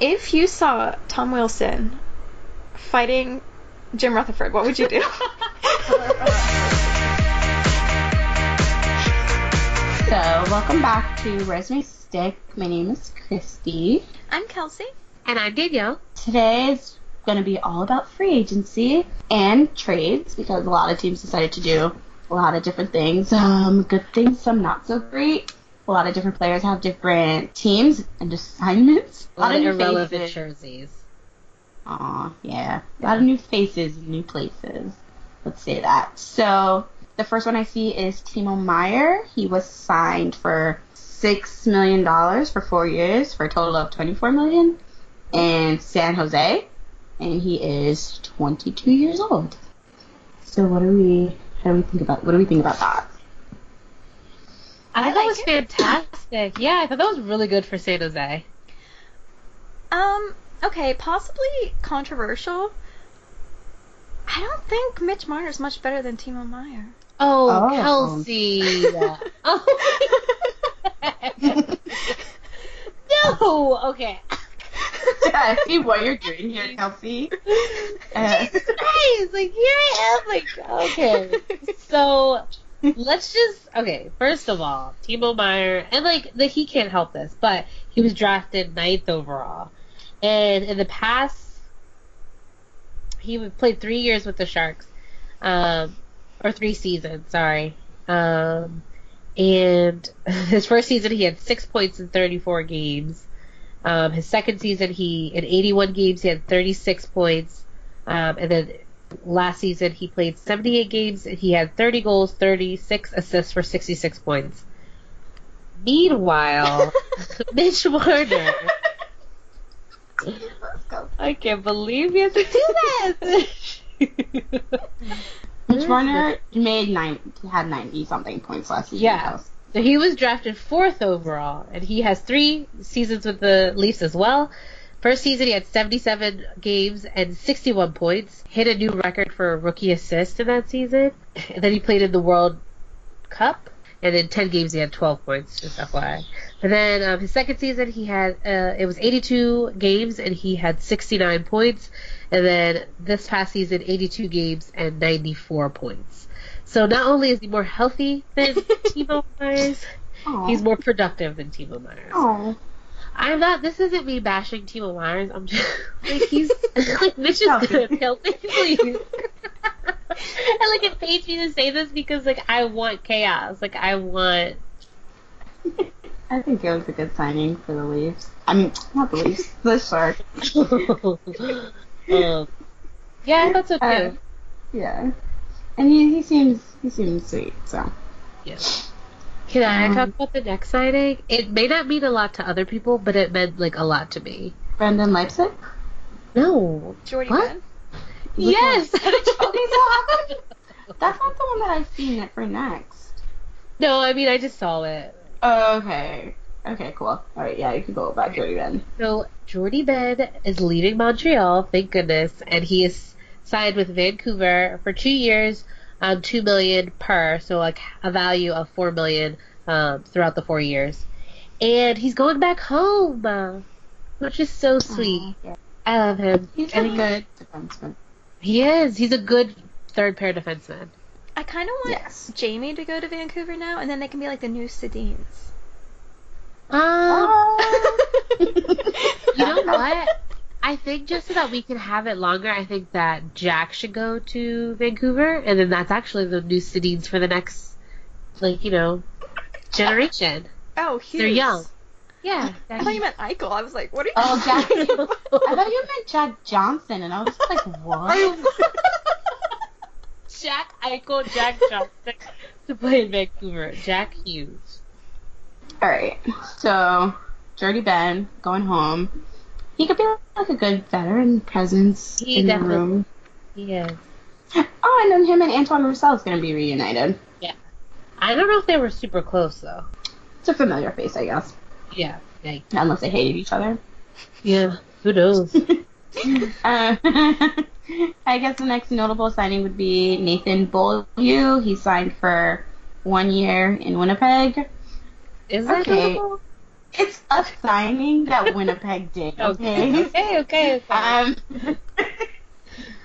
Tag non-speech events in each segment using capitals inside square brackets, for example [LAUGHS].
If you saw Tom Wilson fighting Jim Rutherford, what would you do? [LAUGHS] So, welcome back to Resume Stick. My name is Christy. I'm Kelsey. And I'm Danielle. Today is going to be all about free agency and trades because a lot of teams decided to do a lot of different things. Um, good things, some not so great. A lot of different players have different teams and assignments. A lot of new irrelevant faces. jerseys. Aw, yeah. A lot of new faces and new places. Let's say that. So, the first one I see is Timo Meier. He was signed for $6 million for four years for a total of 24 million in San Jose. And he is 22 years old. So, what do we, how do we think about, what do we think about that? I, I thought it like was fantastic. Yeah, I thought that was really good for San Jose. Um, okay, possibly controversial. I don't think Mitch Marner's much better than Timo Meier. Oh, Oh. Kelsey. oh. [LAUGHS] [LAUGHS] no. Okay. I see what you're doing here, Kelsey. [LAUGHS] Uh, Jesus Christ! Like here I am. Like okay. So let's just okay. First of all, Timo Meier, and like the, he can't help this, but he was drafted ninth overall, and in the past, he played three years with the Sharks, um, or three seasons. Sorry, um, and [LAUGHS] his first season he had six points in thirty four games. Um, his second season he in eighty one games he had thirty six points, um, and then last season he played 78 games and he had 30 goals, 36 assists for 66 points. Meanwhile, [LAUGHS] [LAUGHS] Mitch Marner. [LAUGHS] I can't believe you has to do this. Mitch Marner made nine, had 90 something points last season. Yeah. So he was drafted fourth overall, and he has three seasons with the Leafs as well. First season, he had 77 games and 61 points, hit a new record for rookie assist in that season. And then he played in the World Cup, and in 10 games he had 12 points, just FYI. And then um, his second season, he had uh, it was 82 games and he had 69 points. And then this past season, 82 games and 94 points. So not only is he more healthy than [LAUGHS] Timo Myers, he's more productive than Timo Myers. Oh. I'm not. This isn't me bashing Timo Myers. I'm just [LAUGHS] like he's [LAUGHS] like Mitch is good. [LAUGHS] Kelsey, please. and like it pains me to say this because like I want chaos. Like I want. I think it was a good signing for the Leafs. I mean, not the Leafs, the Sharks. um, yeah, I thought so too. Uh, yeah. And he, he seems he seems sweet, so. yeah. Can I um, talk about the next signing? It may not mean a lot to other people, but it meant like a lot to me. Brendan Leipsic? No. Jordie What? Benn. Yes. okay, so how that's not the one that I've seen it for next. no, I mean I just saw it. Okay. Okay, cool. Alright, yeah, you can go about Jordie then. So Jordie Benn is leaving Montreal, thank goodness, and he is signed with Vancouver for two years, um, two million per, so like a value of four million um, throughout the four years. And he's going back home, uh, which is so sweet. Aw, yeah. I love him. He's And a he- good defenseman. He is. He's a good third pair defenseman. I kind of want Yes. Jamie to go to Vancouver now, and then they can be like the new Sedins. Um, Oh. [LAUGHS] you know what? I think just so that we can have it longer, I think that Jack should go to Vancouver, and then that's actually the new Sedins for the next, like, you know, generation. Oh, Hughes. They're young. Yeah. I thought you meant Eichel. I was like, what are you? Oh, Jack. [LAUGHS] I thought you meant Jack Johnson, and I was just like, what? [LAUGHS] Jack Eichel, Jack Johnson to play in Vancouver. Jack Hughes. Alright, so Jordie Benn going home. He could be like a good veteran presence He in the room. Yes. Oh, and then him and Antoine Roussel is going to be reunited. Yeah. I don't know if they were super close though. It's a familiar face, I guess. Yeah. Like, Unless they hated each other. yeah. Who knows? [LAUGHS] Uh, [LAUGHS] I guess the next notable signing would be Nathan Beaulieu. He signed for one year in Winnipeg. Is that Okay. notable? It's a signing that Winnipeg [LAUGHS] did. Okay. Okay. Okay. okay. [LAUGHS] Um, [LAUGHS]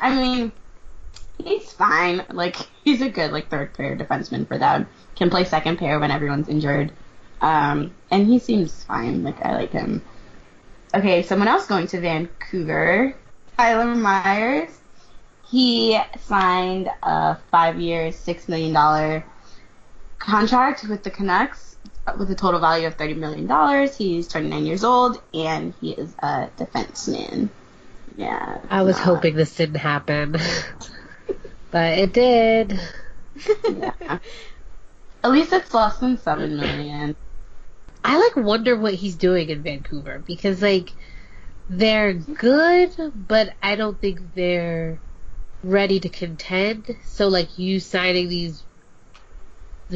I mean, he's fine. Like he's a good like third pair defenseman for them. Can play second pair when everyone's injured. Um, and he seems fine. Like I like him. Okay, someone else going to Vancouver. Tyler Myers. He signed a five-year, six million dollar contract with the Canucks with a total value of thirty million dollars. He's 29 years old and he is a defenseman. Yeah. I was not- hoping this didn't happen, [LAUGHS] but it did. [LAUGHS] yeah. At least it's less than seven million. I like wonder what he's doing in Vancouver because like they're good, but I don't think they're ready to contend. So like you signing these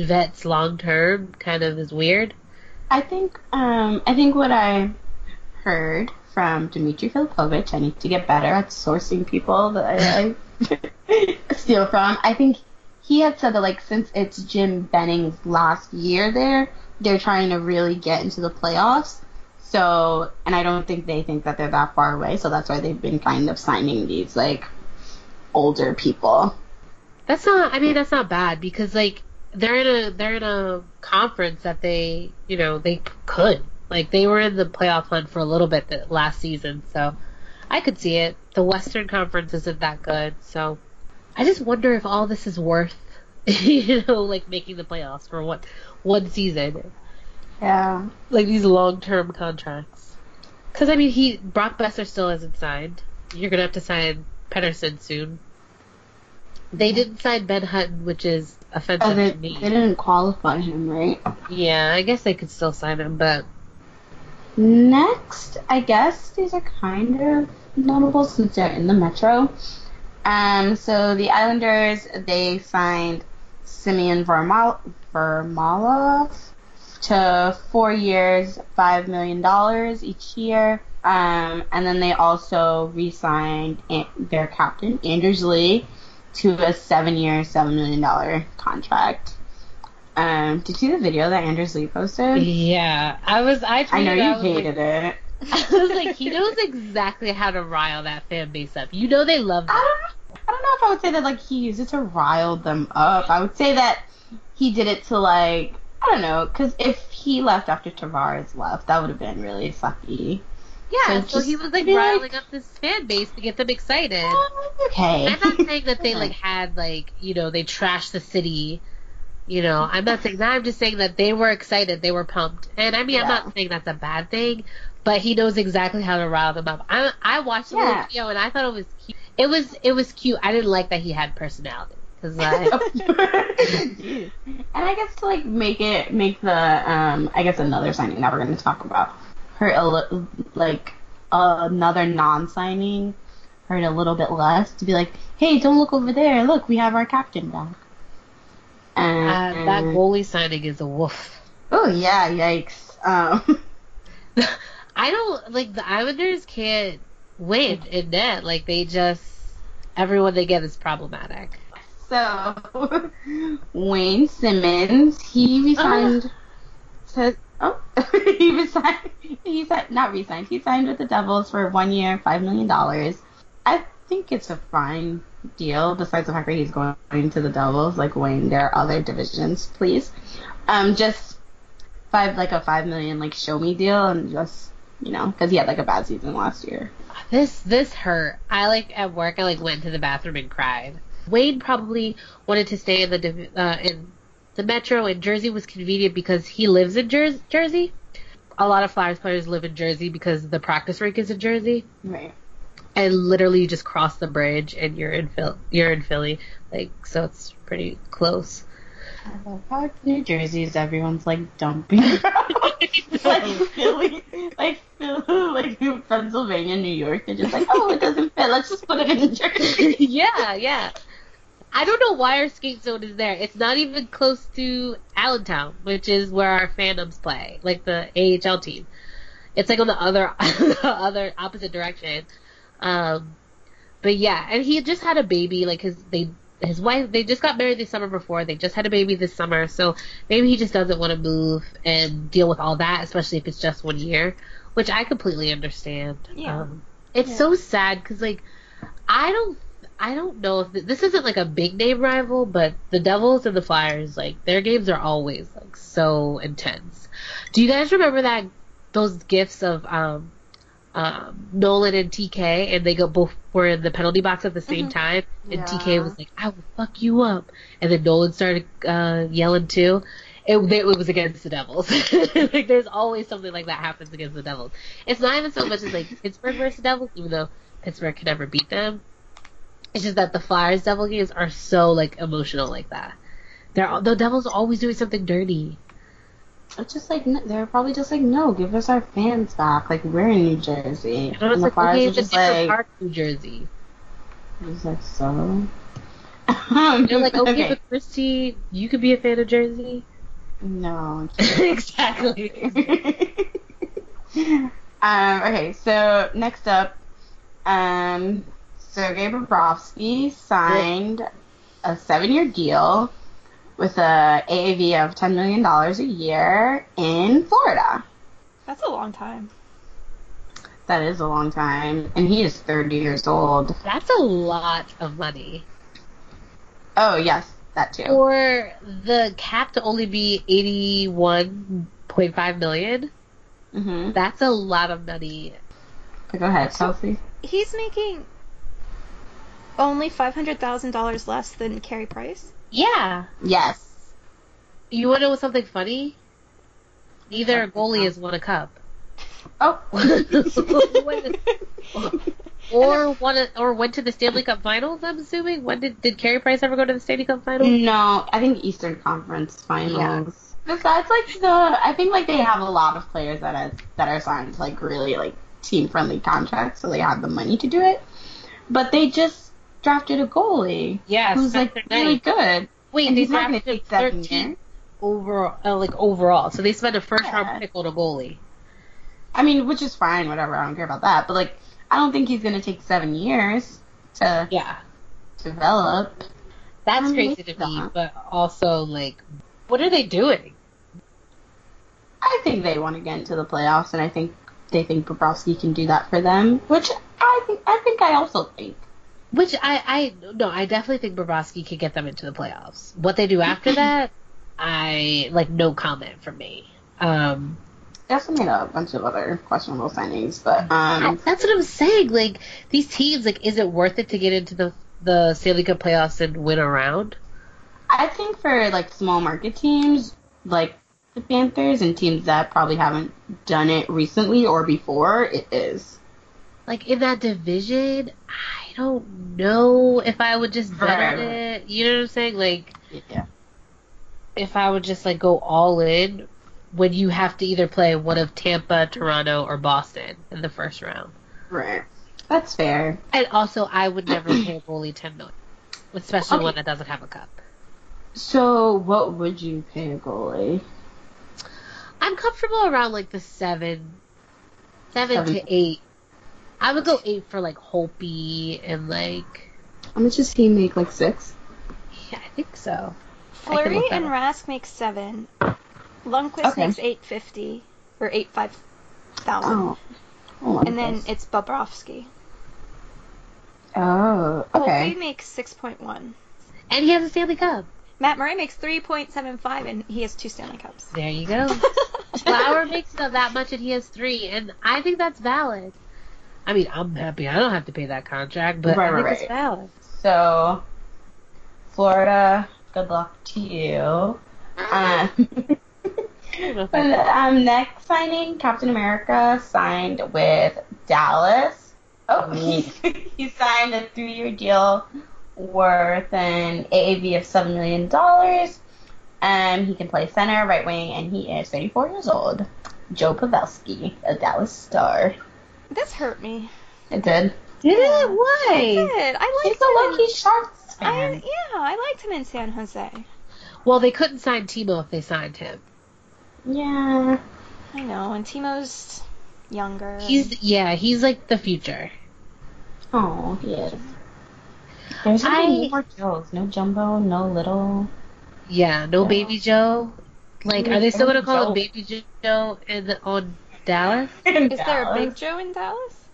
vets long term kind of is weird. I think um I think what I heard from Dimitri Filipovic, I need to get better at sourcing people that I, I [LAUGHS] steal from. I think he had said that like since it's Jim Benning's last year there, they're trying to really get into the playoffs. So, and I don't think they think that they're that far away, so that's why they've been kind of signing these like older people. That's not. I mean, that's not bad because like they're in a they're in a conference that they you know they could like they were in the playoff hunt for a little bit the last season, so I could see it. The Western Conference isn't that good, so I just wonder if all this is worth [LAUGHS] you know like making the playoffs for one one season, Yeah. like these long term contracts. Because I mean, he Brock Boeser still hasn't signed. You're gonna have to sign Pettersson soon. They didn't sign Ben Hutton, which is offensive Oh, they, to me. they didn't qualify him, right? Yeah, I guess they could still sign him, but Next, I guess these are kind of notable since they're in the metro. Um, so the Islanders they signed Simeon Vermal- Vermalov to four years, five million dollars each year. Um, and then they also re-signed An- their captain Anders Lee to a seven-year, seven million dollar contract. Um, did you see the video that Anders Lee posted? yeah, I was. I, tweeted, I know you like- hated it. [LAUGHS] I was like, he knows exactly how to rile that fan base up. You know they love I that. don't, I don't know if I would say that like he used it to rile them up. I would say that he did it to like I don't know, because if he left after Tavares left, that would have been really sucky. Yeah, So so he was like riling up this fan base to get them excited. Okay. I'm not saying that they [LAUGHS] like had like you know they trashed the city. You know, I'm not saying that. I'm just saying that they were excited, they were pumped, and I mean, I'm not saying that's a bad thing, but he knows exactly how to rile them up. I I watched the Yeah. video and I thought it was cute. It was it was cute. I didn't like that he had personality because [LAUGHS] like [LAUGHS] and I guess to like make it make the um I guess another signing that we're going to talk about hurt a li- like another non-signing hurt a little bit less to be like hey don't look over there look we have our captain back uh, and that goalie signing is a woof. oh yeah yikes um [LAUGHS] I don't like the Islanders can't win in net. Like they just everyone they get is problematic. So, [LAUGHS] Wayne Simmonds, he resigned to. Oh, [LAUGHS] he resigned. He signed, not resigned. He signed with the Devils for one year, five million dollars. I think it's a fine deal. Besides the fact that he's going to the Devils, like Wayne, there are other divisions, please. Um, just five, like a five million, like show me deal, and just you know, because he had like a bad season last year. This this hurt. I like at work. I like went to the bathroom and cried. Wade probably wanted to stay in the uh, in the metro, in Jersey was convenient because he lives in Jer- Jersey. A lot of Flyers players live in Jersey because the practice rink is in Jersey, Right. and literally you just cross the bridge and you're in Phil- you're in Philly. Like so, it's pretty close. I love how New Jersey's everyone's like dumping [LAUGHS] like [LAUGHS] Philly, like Philly, like Pennsylvania, New York. They're just like, oh, it doesn't fit. Let's just put it in Jersey. [LAUGHS] yeah, yeah. I don't know why our skate zone is there. It's not even close to Allentown, which is where our Phantoms play, like the AHL team. It's like on the other, [LAUGHS] the other opposite direction. Um, but yeah, and he just had a baby. Like his, they his wife they just got married the summer before. They just had a baby this summer, so maybe he just doesn't want to move and deal with all that, especially if it's just one year, which I completely understand. Yeah. Um, it's Yeah. so sad because like I don't. I don't know if this isn't like a big name rival, but the Devils and the Flyers, like their games are always like so intense. Do you guys remember that those gifs of um, um, Nolan and TK, and they go both were in the penalty box at the same Mhm. time, and Yeah. TK was like, "I will fuck you up," and then Nolan started uh, yelling too. It, it was against the Devils. [LAUGHS] like there's always something like that happens against the Devils. It's not even so much as like Pittsburgh versus the Devils, even though Pittsburgh can never beat them. It's just that the Flyers Devil games are so like emotional like that. They're the Devils are always doing something dirty. It's just like they're probably just like, no, give us our fans back. Like we're in New Jersey, And the like, Flyers okay, are just like, part of New Jersey. just like so. They're like, [LAUGHS] okay, okay. but Christy, you could be a fan of Jersey. no. [LAUGHS] exactly. [LAUGHS] um, okay, so next up, um, Sergei Bobrovsky signed a seven-year deal with a AAV of ten million dollars a year in Florida. That's a long time. That is a long time, and he is thirty years old. That's a lot of money. Oh yes, that too. For the cap to only be eighty-one point five million, hmm that's a lot of money. Go ahead, Chelsea. He's making only five hundred thousand dollars less than Carey Price. Yeah. Yes. You want to know something funny? Neither goalie has won a cup. Oh. [LAUGHS] or won a, or went to the Stanley Cup Finals. I'm assuming. When did did Carey Price ever go to the Stanley Cup Finals? No, I think Eastern Conference Finals. Besides, like the, I think like they have a lot of players that are that are signed to, like really like team friendly contracts, so they have the money to do it. But they just drafted a goalie Yeah, who's like Spencer really Knight. good. Wait, and he's not gonna take seven 13 years. overall, uh, like overall. So they spent a first Yeah. round pick on a goalie. I mean, which is fine, whatever. I don't care about that. But like, I don't think he's gonna take seven years to Yeah, develop. that's crazy to it's me. But also, like, what are they doing? I think they want to get into the playoffs, and I think they think Bobrovsky can do that for them. Which I think I think I also think. Which I, I no, I definitely think Bobrovsky could get them into the playoffs. What they do after [CLEARS THROAT] that, I like no comment from me. Um, made a bunch of other questionable signings, but I- um, that's what I'm saying. Like these teams, like, is it worth it to get into the the Stanley Cup playoffs and win a round? I think for like small market teams like the Panthers and teams that probably haven't done it recently or before, it is. Like in that division, I don't know if I would just bet on it. You know what I'm saying? Like Yeah. if I would just like go all in when you have to either play one of Tampa, Toronto, or Boston in the first round. Right. That's fair. And also, I would never pay a goalie ten million, especially Okay. one that doesn't have a cup. So, what would you pay a goalie? I'm comfortable around like the seven, seven, Seven. to eight. I would go eight for like Holtby and like How much does he make? Like six? yeah, I think so. I Fleury and up. Rask make seven. Lundqvist Okay. makes eight fifty or eight five thousand, Oh. Oh, and then it's Bobrovsky. Oh, okay. Holtby makes six point one. And he has a Stanley Cup. Matt Murray makes three point seven five, and he has two Stanley Cups. There you go. [LAUGHS] Flower makes not that much and he has three, and I think that's valid. I mean, I'm happy I don't have to pay that contract, but Right, I think right, it's valid. So, Florida, good luck to you. Um, I don't know if I- and, um, next signing, Captain America signed with Dallas. Oh, [LAUGHS] he, he signed a three-year deal worth an AAV of $7 million. Um, he can play center, right wing, and he is 34 years old. Joe Pavelski, a Dallas star. This hurt me. It did. Did it? Why? Good. I He's liked a him. in- lucky Sharks I, fan. yeah, I liked him in San Jose. Well, they couldn't sign Timo if they signed him. Yeah. I know, and Timo's younger. He's yeah, he's like the future. Oh, he is. There's gonna I- be no more Joes. No Jumbo, no Little. Yeah, no Yeah. Baby Joe. Like, are they still gonna call Joe. him Baby Joe in the, on Dallas? [LAUGHS] Is there a big Joe in Dallas?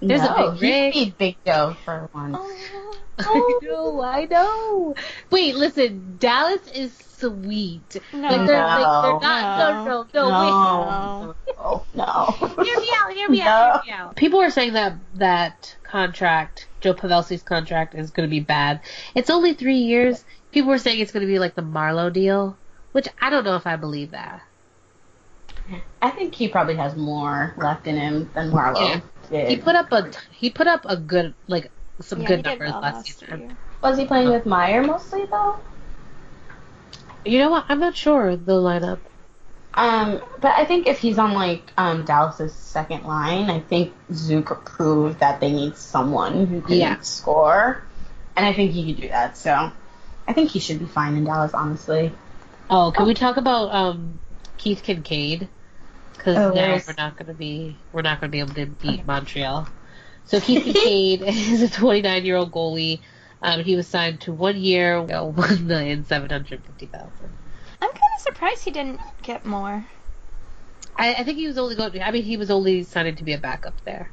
There's a Big he Rick. could be Big Joe for once. Oh. [LAUGHS] I oh. know, I know. Wait, listen, Dallas is sweet. No. Like they're like they're No. not no no no, no, no, no. wait. Hear me out, hear me out, hear me out. People are saying that that contract, Joe Pavelski's contract, is gonna be bad. It's only three years. People were saying it's gonna be like the Marleau deal, which I don't know if I believe that. I think he probably has more left in him than Marleau Yeah. did. He put up a he put up a good like some Yeah, good numbers well last last season. year. Was he playing with Meier mostly though? You know what? I'm not sure the lineup. Um, but I think if he's on like um Dallas's second line, I think Zook proved that they need someone who can Yeah. score, and I think he could do that. So I think he should be fine in Dallas, honestly. Oh, can we talk about um Keith Kinkaid? Because Oh, now where's- we're not gonna be we're not gonna be able to beat Montreal. So Keith Kinkaid [LAUGHS] is a 29 year old goalie. Um, he was signed to one year, [LAUGHS] one million seven hundred fifty thousand. I'm kind of surprised he didn't get more. I, I think he was only going. I mean, he was only signed to be a backup there.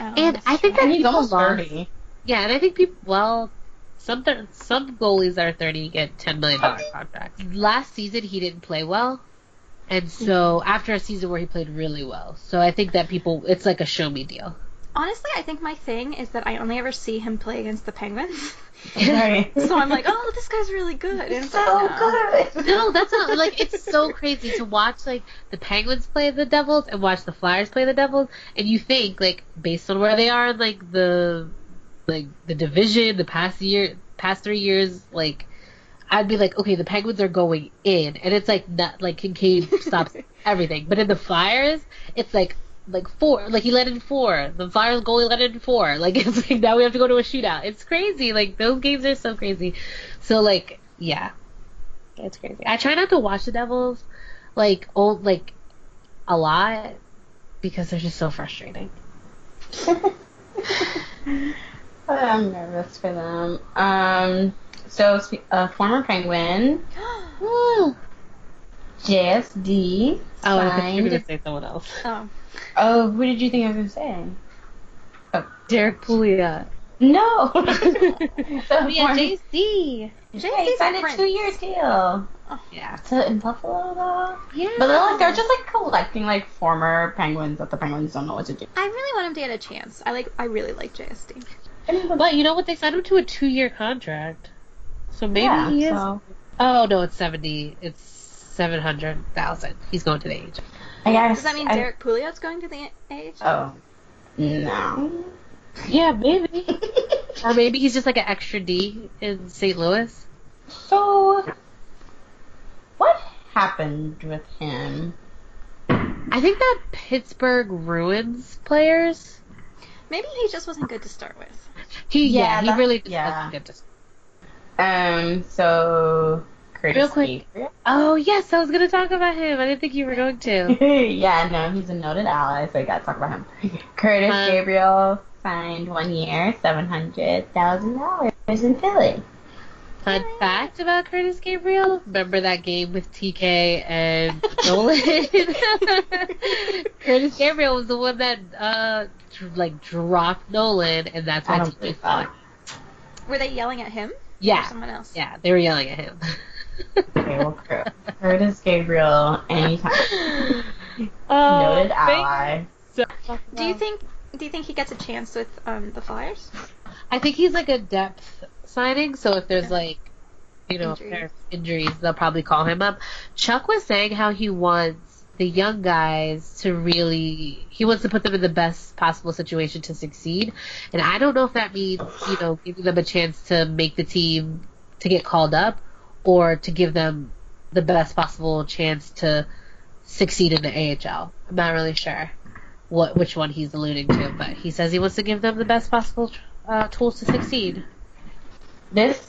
Oh, And I think true. And he's people almost lost- thirty. Yeah, and I think people. Well, some thir- some goalies that are 30 get 10 million dollar contracts. Last season he didn't play well, and so after a season where he played really well, so I think that people it's like a show me deal. honestly, I think my thing is that I only ever see him play against the Penguins. [LAUGHS] Right. so I'm like, oh, this guy's really good. And it's so no. good. No, that's not like it's so crazy to watch like the Penguins play the Devils and watch the Flyers play the Devils, and you think like based on where they are like the like the division, the past year, past three years, like I'd be like, okay, the Penguins are going in, and it's like not like Kinkaid stops [LAUGHS] everything, but in the Flyers, it's like like four, like he let in four. The Flyers goalie let in four. [LAUGHS] Like it's like now we have to go to a shootout. It's crazy. Like those games are so crazy. So like yeah, it's crazy. I try not to watch the Devils like old like a lot because they're just so frustrating. [LAUGHS] I'm nervous for them. Um, so a uh, former Penguin, [GASPS] JSD, Oh, I thought you were gonna say someone else. oh. Oh, who did you think I was gonna say? Oh. Derrick Pouliot. No. [LAUGHS] [LAUGHS] so the yeah, former- JC. Yeah, signed a two-year deal. Oh. Yeah. To, in Buffalo, though. Yeah. But they're like they're just like collecting like former Penguins that the Penguins don't know what to do. I really want him to get a chance. I like. I really like JSD. But you know what? They signed him to a two-year contract, so maybe yeah, he is. so Oh no, it's seventy. It's seven hundred thousand. He's going to the age. I guess. Does that mean I- Derrick Pouliot's going to the age? Oh. No. Yeah, maybe. [LAUGHS] or maybe he's just like an extra D in St. Louis. So, what happened with him? I think that Pittsburgh ruins players. Maybe he just wasn't good to start with. He yeah, Yeah, he that- really just yeah. wasn't good to Um. So, Curtis Real quick. Gabriel? Oh yes, I was gonna talk about him. I didn't think you were going to. [LAUGHS] yeah, no, he's a noted ally, so I gotta talk about him. [LAUGHS] Curtis Um, Gabriel signed one year, seven hundred thousand dollars in Philly. Fun fact about Curtis Gabriel: Remember that game with TK and Nolan? [LAUGHS] Curtis Gabriel was the one that uh dr- like dropped Nolan, and that's why don't TK fought. Were they yelling at him? Or Yeah, someone else? yeah, they were yelling at him. Okay, well, [LAUGHS] Cur- Curtis Gabriel, anytime. Oh, noted thank ally. you. Do you think? Do you think he gets a chance with um, the Flyers? I think he's like a depth signing, so if there's Yeah. like, you know, if Injuries. there's injuries, they'll probably call him up. Chuck was saying how he wants the young guys to really, he wants to put them in the best possible situation to succeed. And I don't know if that means, you know, giving them a chance to make the team to get called up or to give them the best possible chance to succeed in the AHL. I'm not really sure what which one he's alluding to, but he says he wants to give them the best possible uh, tools to succeed. This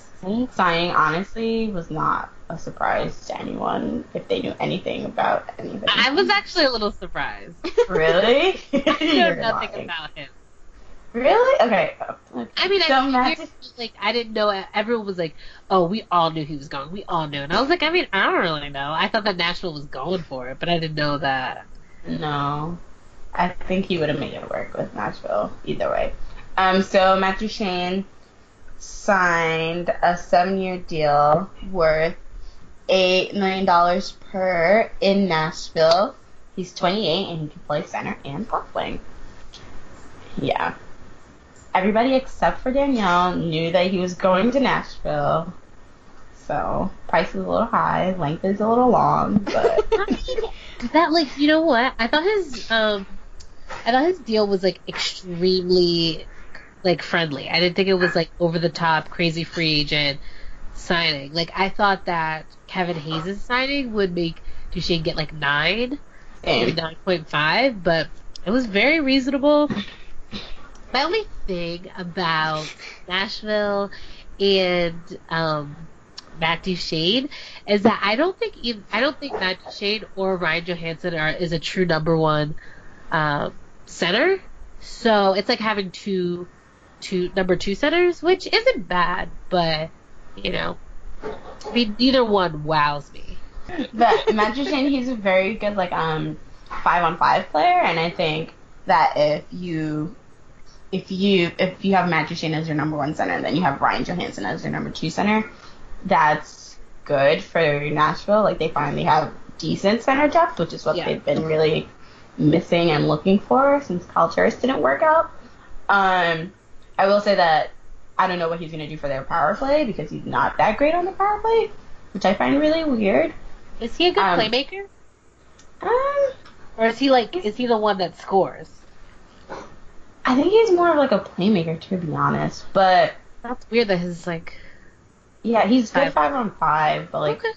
signing, honestly, was not a surprise to anyone if they knew anything about anything. I was actually a little surprised. really? [LAUGHS] [LAUGHS] I know nothing lying. about him. Really? Okay. I mean, I figured, like I didn't know. Everyone was like, "Oh, we all knew he was going. We all knew." And I was like, I mean, I don't really know. I thought that Nashville was going for it, but I didn't know that. No. I think he would have made it work with Nashville either way. Um, so Matt Duchene signed a seven-year deal worth eight million dollars per in Nashville. He's 28 and he can play center and left wing. Yeah. Everybody except for Danielle knew that he was going to Nashville. So price is a little high, length is a little long, but [LAUGHS] That like, you know what? I thought his um, I thought his deal was like extremely like friendly. I didn't think it was like over the top, crazy free agent signing. Like I thought that Kevin Hayes' signing would make Duchene get like nine. maybe 9.5, but it was very reasonable. My only thing about Nashville and um, Matt Duchene is that I don't think eith- I don't think Matt Duchene or Ryan Johansen are is a true number one um, center. So it's like having two two number two centers, which isn't bad, but you know, I mean neither one wows me. But Duchene, he's a very good like um five on five player, and I think that if you if you if you have Matt Duchene as your number one center, and then you have Ryan Johansen as your number two center, that's good for Nashville. Like they finally have decent center depth, which is what Yeah. they've been really missing and looking for since Kyle Turris didn't work out. Um, I will say that I don't know what he's gonna do for their power play because he's not that great on the power play, which I find really weird. Is he a good Um, playmaker? Um, Or is he like is he the one that scores? I think he's more of like a playmaker to be honest. But That's weird that his like yeah, he's good Five. five on five. But like, Okay.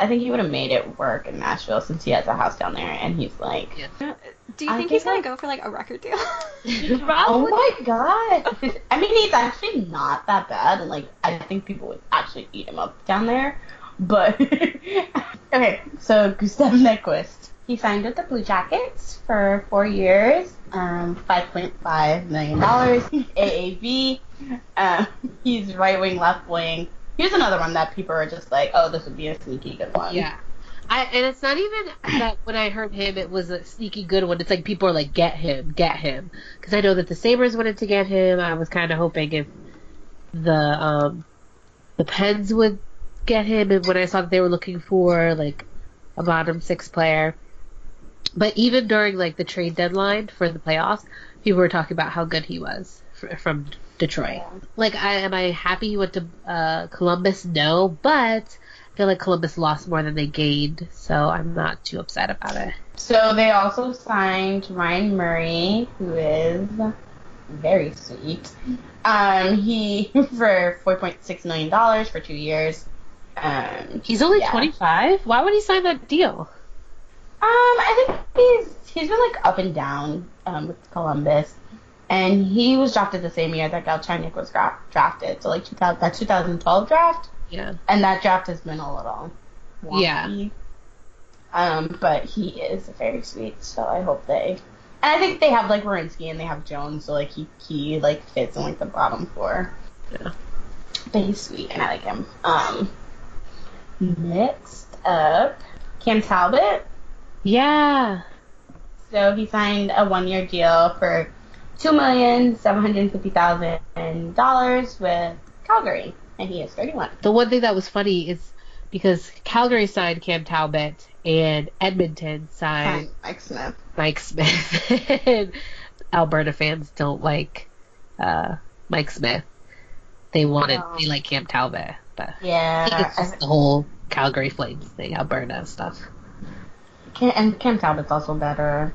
I think he would have made it work in Nashville since he has a house down there, and he's like, Yeah. Do you think think he's gonna I- go for like a record deal? [LAUGHS] [LAUGHS] oh my god. [LAUGHS] I mean, he's actually not that bad, and like, I think people would actually eat him up down there. But okay, so Gustav Nyquist, he signed with the Blue Jackets for four years, um, five point five million dollars AAV. Um, he's right wing, left wing. Here's another one that people are just like, oh, this would be a sneaky good one. Yeah. I, and it's not even that when I heard him, it was a sneaky good one. It's like people are like, get him, get him. Because I know that the Sabres wanted to get him. I was kind of hoping if the um the Pens would get him, and when I saw that they were looking for like a bottom six player. But even during like the trade deadline for the playoffs, people were talking about how good he was fr- from Detroit. Like, I, am I happy he went to uh, Columbus? No, but I feel like Columbus lost more than they gained, so I'm not too upset about it. So they also signed Ryan Murray, who is very sweet. Um, he [LAUGHS] for four point six million dollars for two years. Um, He's only Yeah. 25. Why would he sign that deal? Um, I think he's he's been like up and down um, with Columbus, and he was drafted the same year that Galchenyuk was gra- drafted. So like 2000, that 2012 draft, Yeah. and that draft has been a little wonky. Yeah. Um, but he is very sweet, so I hope they. And I think they have like Werenski and they have Jones, so like he he like fits in like the bottom four. Yeah. But he's sweet and I like him. Um, next up, Cam Talbot. Yeah. So he signed a one-year deal for two million seven hundred fifty thousand dollars with Calgary, and he is thirty-one. The one thing that was funny is because Calgary signed Cam Talbot and Edmonton signed Mike Smith. Mike Smith. [LAUGHS] Alberta fans don't like uh, Mike Smith. They wanted, No. they like Cam Talbot, but I Yeah, it's just the whole Calgary Flames thing, Alberta stuff. Cam, and Cam Talbot's also better.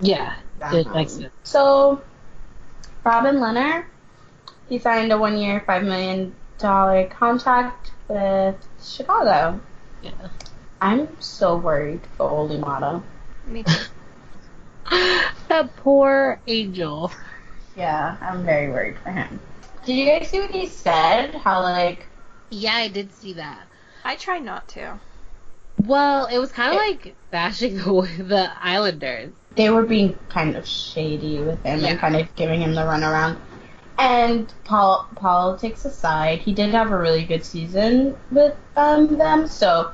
Yeah, than makes sense. So, Robin Leonard, he signed a one-year, five million dollar contract with Chicago. Yeah. I'm so worried for Olli Maatta. Me [LAUGHS] too. that poor angel. Yeah, I'm very worried for him. Did you guys see what he said? How like Yeah, I did see that. I try not to. Well, it was kind of like bashing the, [LAUGHS] the Islanders. They were being kind of shady with him Yeah. and kind of giving him the runaround. And pol- politics aside, he did have a really good season with um, them, so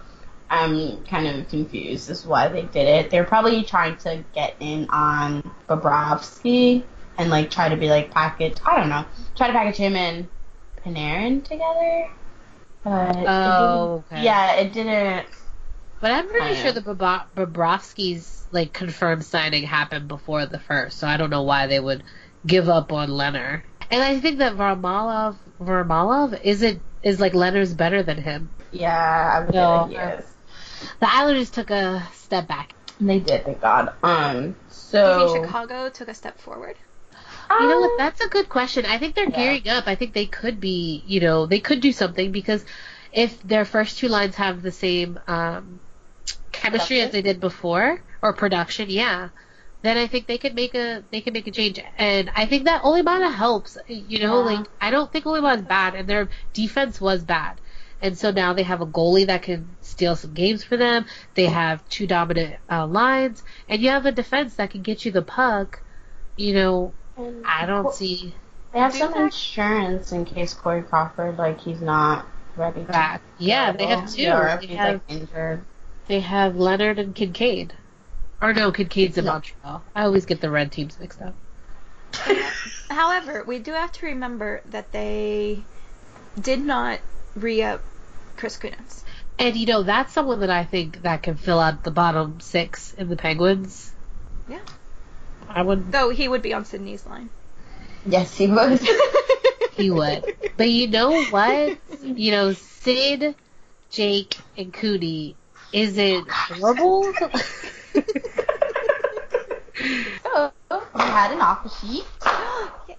I'm kind of confused as to why they did it. They're probably trying to get in on Bobrovsky and like try to be like package. I don't know, try to package him and Panarin together. But Oh, didn't- okay. yeah, it didn't. But I'm pretty I sure know. the Bob- Bobrovsky's like confirmed signing happened before the first, so I don't know why they would give up on Leonard. And I think that Varmalov Varmalov is it is like Leonard's better than him. Yeah, I'm No. say that he is. The Islanders took a step back. They did, thank God. Um, Do you so think Chicago took a step forward? You know Um, what? That's a good question. I think they're Yeah. gearing up. I think they could be, you know, they could do something because if their first two lines have the same um, chemistry as they did before or production, yeah, then I think they could make a they could make a change. And I think that Olimana helps. You know, Yeah. like I don't think Olimana's bad, and their defense was bad. And so now they have a goalie that can steal some games for them. They have two dominant uh, lines, and you have a defense that can get you the puck. You know, I don't see They have some they- insurance in case Corey Crawford, like, he's not ready to that. Yeah, they have two. Or if They he's, have like, injured. They have Leonard and Kinkaid. Or no, Kinkaid's in No. Montreal. I always get the red teams mixed up. [LAUGHS] However, we do have to remember that they did not re-up Chris Kunitz. And you know, that's someone that I think that can fill out the bottom six in the Penguins. Yeah. I would Though he would be on Sidney's line. Yes, he would. [LAUGHS] [LAUGHS] he would. But you know what? You know, Sid, Jake, and Cootie is it horrible? so, [LAUGHS] [LAUGHS] we had an offer sheet. Yay.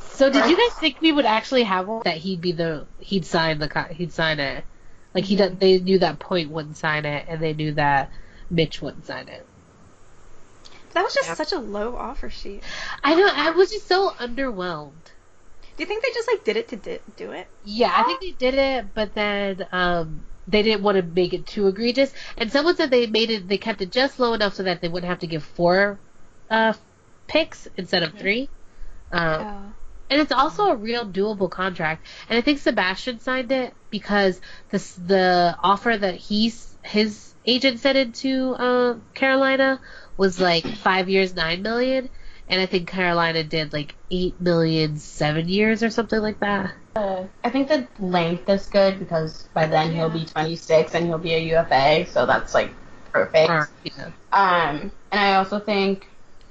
So did you guys think we would actually have one that he'd be the he'd sign the he'd sign it? Like he Mm-hmm. they knew that Point wouldn't sign it, and they knew that Mitch wouldn't sign it. That was just Yeah. such a low offer sheet. I know I was just so underwhelmed. Do you think they just like did it to di- do it? Yeah, I think they did it, but then um they didn't want to make it too egregious. And someone said they made it they kept it just low enough so that they wouldn't have to give four uh picks instead of three. Um, Oh. and it's also a real doable contract. And I think Sebastian signed it because the the offer that he's his agent sent into uh, Carolina was like five years, nine million, and I think Carolina did like eight million, seven years or something like that. Uh, I think the length is good because by then he'll be 26 and he'll be a UFA, so that's like perfect. Or, yeah. Um, and I also think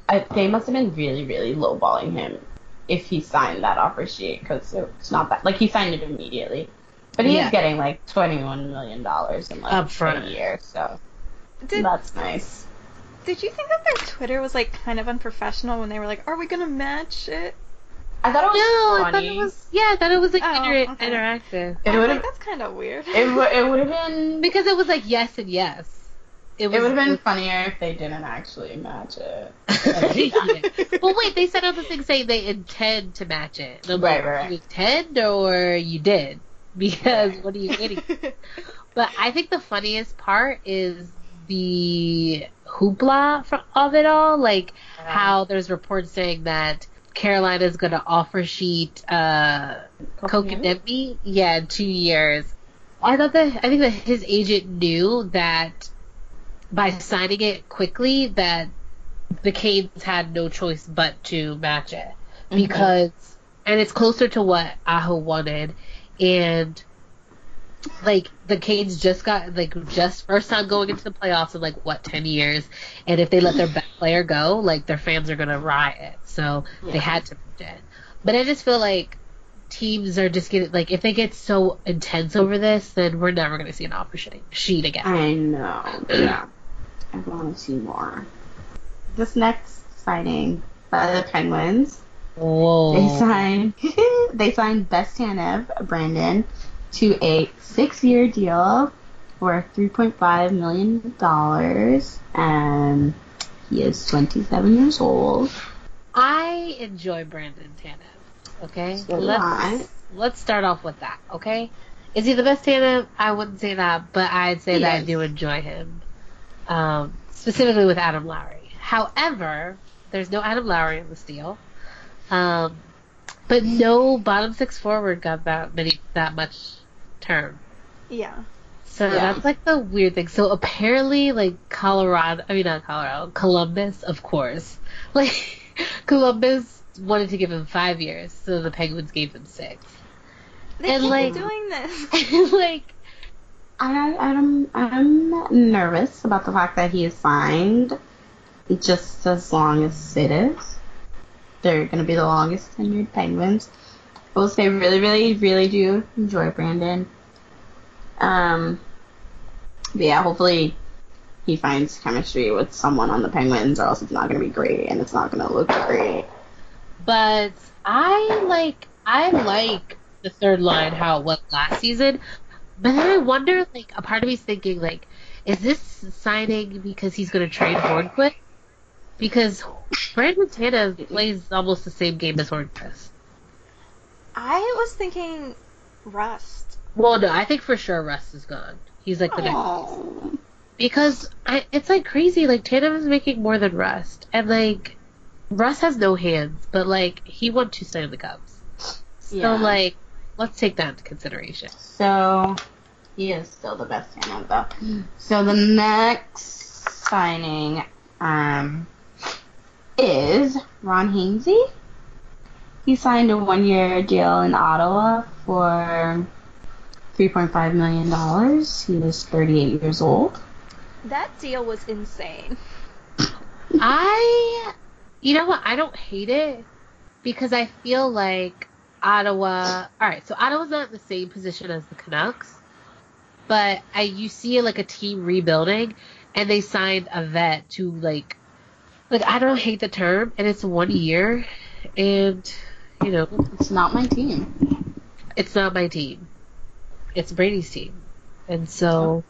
I, they must have been really, really lowballing him if he signed that offer sheet because it's not that like he signed it immediately, but he Yeah. is getting like 21 million dollars in like Upfront. a year, so Did that's nice. Did you think that their Twitter was like kind of unprofessional when they were like, "Are we gonna match it?" I thought it was No, I thought funny. it was yeah, I thought it was like Oh, inter- okay. interactive It would like, have that's kind of weird. it, w- it would have been because it was like yes and yes. It it would have been funnier if they didn't actually match it. [LAUGHS] yeah. [LAUGHS] Well, wait, they sent out the thing saying they intend to match it. And I'm Right, like, right, right. You intend or you did? Because what are you waiting? [LAUGHS] But I think the funniest part is the hoopla fr- of it all, like how there's reports saying that Carolina is going to offer sheet uh, Kotkaniemi, yeah, in two years. I thought that I think that his agent knew that by signing it quickly that the Canes had no choice but to match it. Because and it's closer to what Aho wanted and like the Canes just got like just first time going into the playoffs in like what ten years, and if they let their best player go, like their fans are gonna riot. So they had to match it. But I just feel like teams are just getting like if they get so intense over this, then we're never gonna see an offer sheet again. I know. Yeah. I want to see more. This next signing by the Penguins, Whoa. they signed [LAUGHS] they signed Bestanev Brandon to a six-year deal for three point five million dollars, and he is twenty-seven years old. I enjoy Brandon Tanev. Okay, So let's I. let's start off with that. Okay, is he the best Tanev? I wouldn't say that, but I'd say He that I do enjoy him. Um, specifically with Adam Lowry. However, there's no Adam Lowry in this deal. Um, but no bottom six forward got that many that much term. Yeah. So Yeah. that's like the weird thing. So apparently, like Colorado, I mean not Colorado, Columbus, of course. [LAUGHS] Like Columbus wanted to give him five years, so the Penguins gave him six. They And, keep like- doing this. [LAUGHS] like, I, I'm I'm nervous about the fact that he is signed just as long as it is. They're going to be the longest tenured Penguins. I will say, really, really, really do enjoy Brandon. Um, but yeah, hopefully he finds chemistry with someone on the Penguins, or else it's not going to be great and it's not going to look great. but I like I like the third line how it went last season, but then I wonder like a part of me's thinking like, is this signing because he's going to trade Hornqvist? Because Brandon Tanev plays almost the same game as Hornqvist. I was thinking Rust. Well, no, I think for sure Rust is gone. He's like the next Oh. because I, it's like crazy. Like Tatum is making more than Rust, and like Rust has no hands, but like he won two Stanley Cups. So Yeah. like, let's take that into consideration. So he is still the best hand though. So the next signing um is Ron Hainsey. He signed a one year deal in Ottawa for three point five million dollars. He was thirty eight years old. That deal was insane. I, you know what? I don't hate it because I feel like Ottawa. All right, so Ottawa's not in the same position as the Canucks, but I you see like a team rebuilding, and they signed a vet to like, like I don't hate the term, and it's one year, and you know It's not my team. it's not my team, it's Brady's team, and so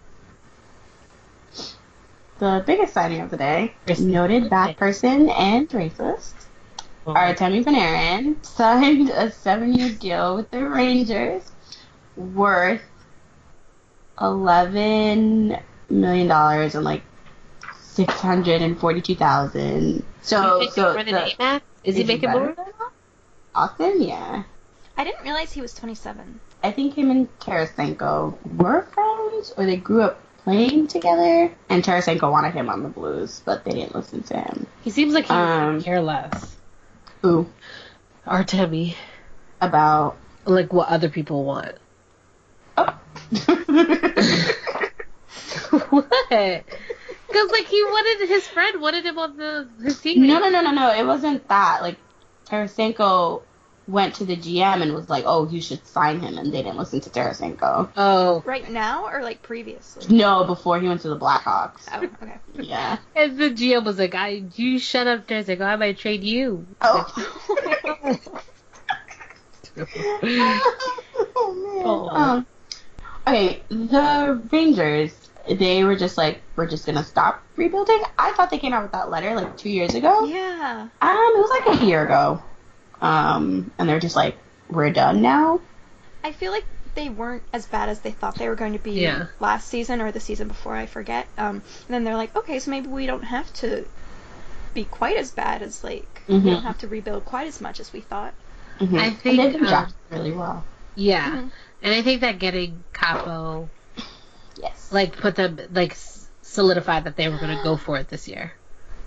The biggest signing of the day, Racist. noted bad person and racist. Artemi Panarin signed a seven-year deal with the Rangers worth eleven million dollars and like six hundred and forty-two thousand. So, He's making so more than eight, Matt? Is he making better more? than Austin? Yeah, I didn't realize he was 27. I think him and Tarasenko were friends, or they grew up playing together. And Tarasenko wanted him on the Blues, but they didn't listen to him. He seems like he Um, care less. Ooh, Artemi, about like what other people want. oh. [LAUGHS] [LAUGHS] what? Because like he wanted his friend wanted him on the his team. No, no, no, no, no. It wasn't that. Like Tarasenko went to the GM and was like, "Oh, you should sign him," and they didn't listen to Tarasenko. Oh, Right now or like previously? No, before he went to the Blackhawks. Oh, okay. Yeah. and the GM was like, "I, you shut up, There's like, I might trade you." Oh. [LAUGHS] [LAUGHS] oh man. Oh. Um, okay, the Rangers. They were just like, we're just gonna stop rebuilding. I thought they came out with that letter like two years ago. yeah. Um, it was like a year ago. Um, and they're just like, we're done now. I feel like they weren't as bad as they thought they were going to be Yeah. last season or the season before, I forget. Um, and then they're like, okay, so maybe we don't have to be quite as bad as like we Mhm. don't have to rebuild quite as much as we thought. Mhm. I And think, they've been um, drafted really well. Yeah, Mhm. and I think that getting Kaapo Yes. like put them like solidified that they were going to go for it this year.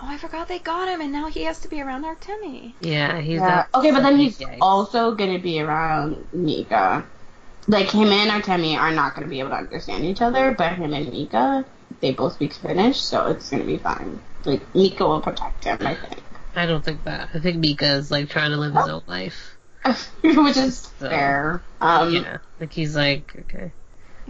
Oh, I forgot they got him, and now he has to be around Artemi. Yeah, he's Yeah. not- Okay, but then he's Yikes. also gonna be around Mika. Like him and Artemi are not gonna be able to understand each other, but him and Mika, they both speak Finnish, so it's gonna be fine. Like Mika will protect him, I think, I don't think that. I think Mika is like trying to live his own life. [LAUGHS] which is So, fair. Um, yeah, like he's like okay.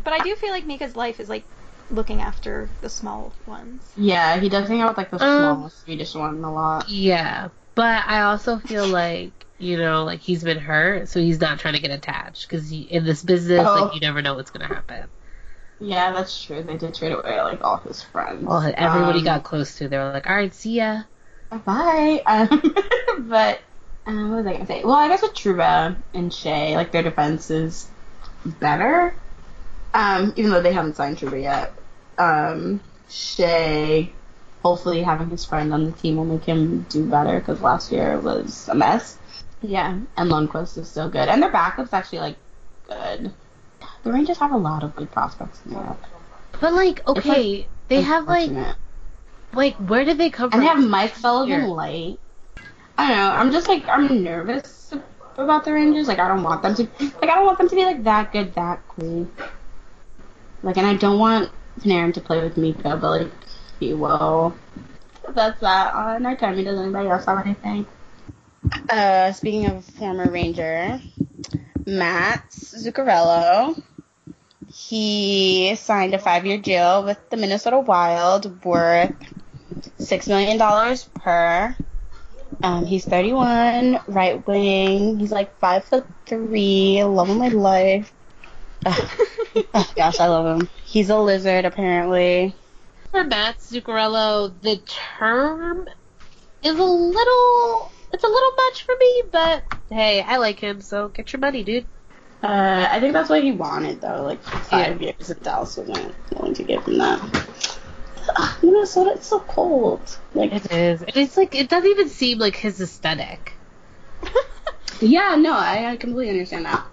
But I do feel like Mika's life is like looking after the small ones. yeah, he does hang out with like the Um, small Swedish one a lot. Yeah, but I also feel like you know, like he's been hurt, so he's not trying to get attached because in this business, Oh. like you never know what's gonna happen. Yeah, that's true. They did trade away like all his friends. Well, everybody Um, got close to. They were like, "All right, see ya." Bye. [LAUGHS] Um, but um, what was I gonna say? Well, I guess with Trouba and Shay, like their defense is better. Um, even though they haven't signed Trouba yet. Um, Shea, hopefully having his friend on the team will make him do better because last year was a mess. Yeah, and Lundqvist is still good, and their backup's actually like good. The Rangers have a lot of good prospects in there. But like, okay, they have like, like, where did they come from? And they have Mike. Sullivan Light. I don't know. I'm just like I'm nervous about the Rangers. Like I don't want them to like I don't want them to be like that good, that cool. Like and I don't want Panarin to play with Mika, but like he will. That's that. Uh, no time. Does anybody else have anything? Uh, speaking of former Ranger, Matt Zuccarello. He signed a five-year deal with the Minnesota Wild, worth six million dollars per. Um, he's 31, right wing. He's like five foot three. Love of my life. Oh, gosh, I love him. He's a lizard, apparently. for Matt Zuccarello, the term is a little, it's a little much for me, but hey, I like him, so get your money, dude. Uh, I think that's what he wanted, though. Like five years, if Dallas wasn't willing to give him that. Ugh, Minnesota, it's so cold. Like, It is. It's like, it doesn't even seem like his aesthetic. [LAUGHS] yeah, no, I, I completely understand that.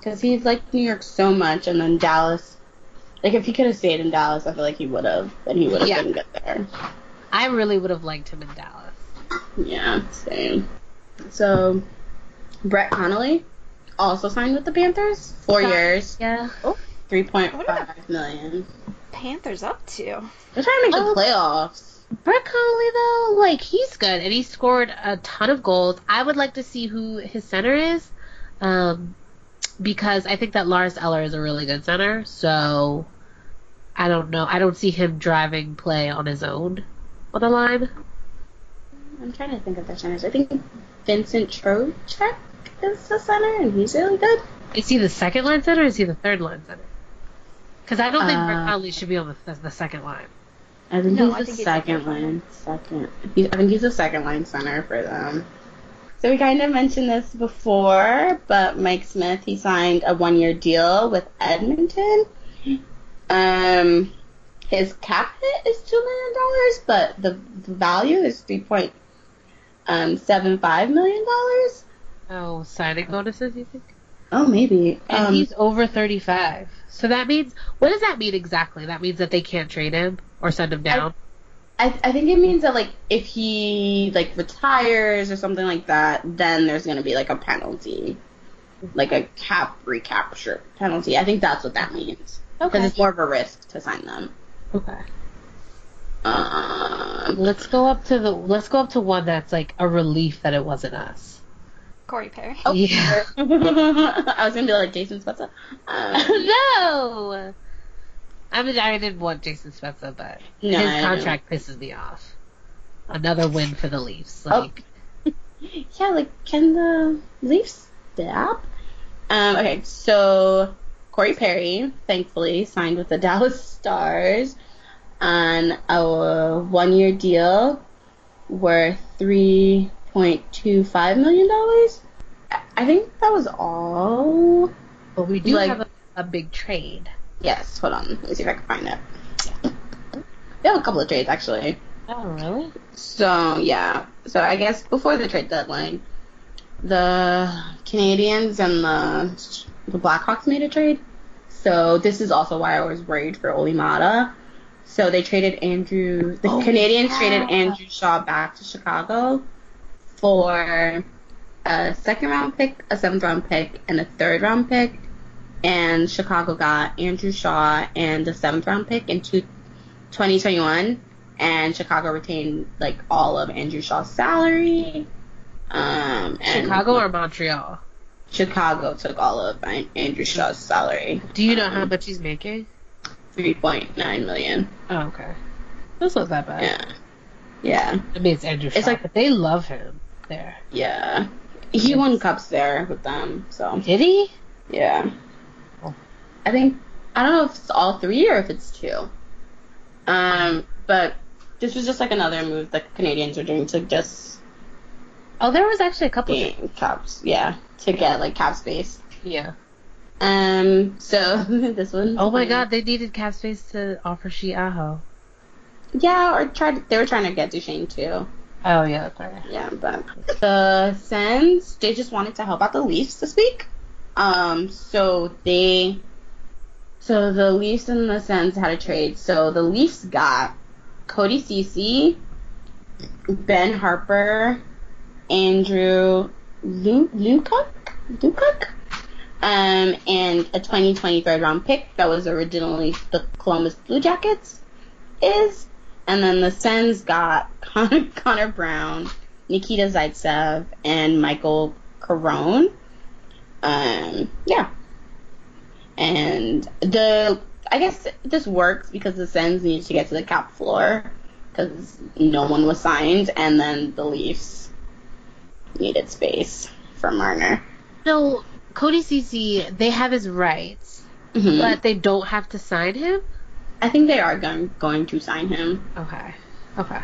Because he's like New York so much, and then Dallas. Like, if he could have stayed in Dallas, I feel like he would have, and he would have Yeah. been good there. I really would have liked him in Dallas. Yeah, same. So, Brett Connolly also signed with the Panthers. Four Signed. years, Yeah. three point five million. Panthers up to. They're trying to make Oh. the playoffs. Brett Connolly though, like he's good and he scored a ton of goals. I would like to see who his center is, um, because I think that Lars Eller is a really good center. So I don't know. I don't see him driving play on his own on the line. I'm trying to think of their centers. I think Vincent Trocheck is the center, and he's really good. Is he the second line center? or Is he the third line center? Because I don't think Brett Uh, Connolly should be on the, the second line. I think No, he's I the think second the line. Second. He's, I think he's the second line center for them. So we kind of mentioned this before, but Mike Smith he signed a one year deal with Edmonton. Um, his cap hit is two million dollars, but the, the value is three point um seven five million dollars. Oh, signing bonuses, you think? Oh, maybe. And Um, he's over 35. So that means, what does that mean exactly? That means that they can't trade him or send him down? I, I think it means that like if he like retires or something like that, then there's gonna be like a penalty, like a cap recapture penalty. I think that's what that means because it's more of a risk to sign them. Okay. Um, Let's go up to the, let's go up to one that's like a relief that it wasn't us. Corey Perry. oh, Yeah. [LAUGHS] I was gonna be like Jason Spezza. [LAUGHS] Um, no! I mean, I didn't want Jason Spezza, but No, his contract pisses me off. Another win for the Leafs. Oh. Like, [LAUGHS] yeah, like can the Leafs stop? Um, okay, so Corey Perry, thankfully, signed with the [LAUGHS] Dallas Stars on a one-year deal worth three point two five million dollars. I think that was all. but we do Like- have a, a big trade. Yes, hold on. Let me see if I can find it. They have a couple of trades actually. Oh, really? So yeah, so I guess before the trade deadline, the Canadiens and the the Blackhawks made a trade. So this is also why I was worried for Olli Maatta. So they traded Andrew. The Oh, Canadiens yeah. traded Andrew Shaw back to Chicago for a second round pick, a seventh round pick, and a third round pick. And Chicago got Andrew Shaw and the seventh round pick in two, 2021 and Chicago retained like all of Andrew Shaw's salary. Um, and Chicago or Montreal? Chicago took all of Andrew Shaw's salary. Do you know how much he's making? Three point nine million. Oh, okay. That's not that bad. Yeah, yeah, I mean, it's Andrew Shaw, It's like- but they love him there. yeah. He won cups there with them, so Did he? yeah. I think I don't know if it's all three or if it's two. Um, but this was just like another move that Canadiens are doing to just Oh, there was actually a couple. gain cups. Yeah, to get like cap space. Yeah. Um, so [LAUGHS] this one. Oh my God, they needed cap space to offer Shiaho. Yeah, or tried. They were trying to get Duchene too. Oh yeah, that's right. Yeah, but the Sens they just wanted to help out the Leafs this week. Um, so they, so the Leafs and the Sens had a trade. So the Leafs got Cody Ceci, Ben Harpur, Andrew Lu- Lukac, um, and a 2020 third round pick that was originally the Columbus Blue Jackets is. And then the Sens got [LAUGHS] Connor, Connor Brown, Nikita Zaitsev, and Michael Carcone. Um, yeah. And the, I guess this works because the Sens needed to get to the cap floor because no one was signed, and then the Leafs needed space for Marner. So Cody Ceci, they have his rights, Mhm. but they don't have to sign him. I think they are going going to sign him. Okay. Okay.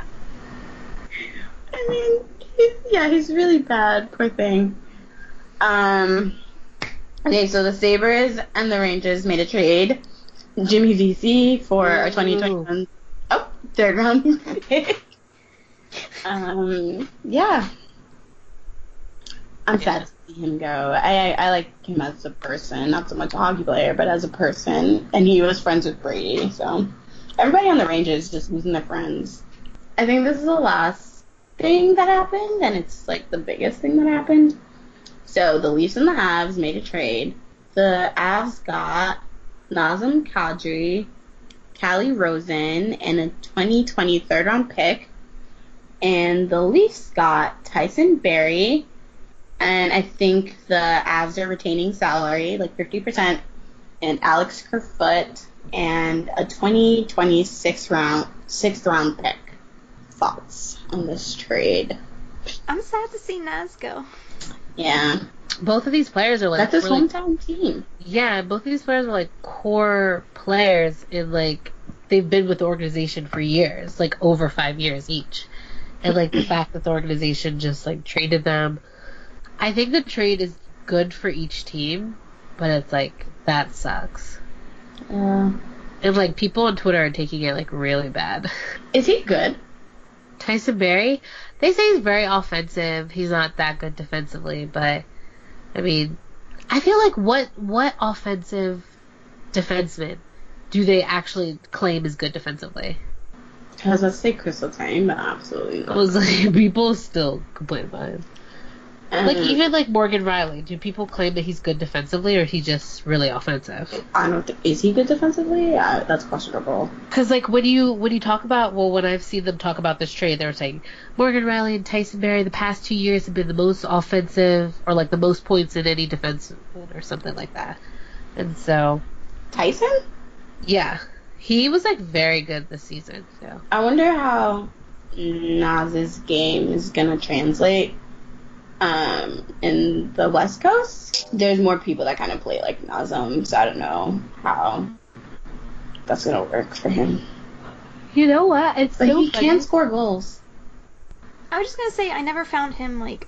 I mean, he's, yeah, he's really bad. Poor thing. Um. Okay, so the Sabres and the Rangers made a trade. Jimmy Vesey for a 2021 oh, third round pick. [LAUGHS] um, yeah. I'm sad to see him go. I, I I like him as a person, not so much a hockey player, but as a person. And he was friends with Brady, so everybody on the Rangers just losing their friends. I think this is the last thing that happened, and it's like the biggest thing that happened. So the Leafs and the Avs made a trade. The Avs got Nazem Kadri, Calle Rosen, and a 2020 third round pick. And the Leafs got Tyson Barrie, and I think the Avs are retaining salary, like 50%, and Alex Kerfoot, and a 2020 sixth round, sixth round pick. Thoughts on this trade? I'm sad to see Naz go. Yeah, Both of these players are like that's his really- hometown team. Yeah, both of these players are like core players in like they've been with the organization for years, like over five years each. And like the fact that the organization just like traded them. I think the trade is good for each team, but it's like that sucks. Yeah. And like people on Twitter are taking it like really bad. Is he good? Tyson Barrie, they say he's very offensive. He's not that good defensively, but I mean, I feel like what what offensive defenseman do they actually claim is good defensively? I was about to say Kris Letang, but absolutely I not. was like, [LAUGHS] people still complain about him. Like Um, even like Morgan Rielly, do people claim that he's good defensively or he just really offensive? I don't think is he good defensively? Yeah, that's questionable. Because like when you when you talk about well when I've seen them talk about this trade, they were saying Morgan Rielly and Tyson Barrie the past two years have been the most offensive or like the most points in any defenseman or something like that. And so Tyson? yeah, he was like very good this season. So I wonder how Nas's game is gonna translate um, in the West Coast. There's more people that kind of play like Nazem, so I don't know how that's gonna work for him. you know what? It's But so he funny. can score goals. I was just gonna say I never found him like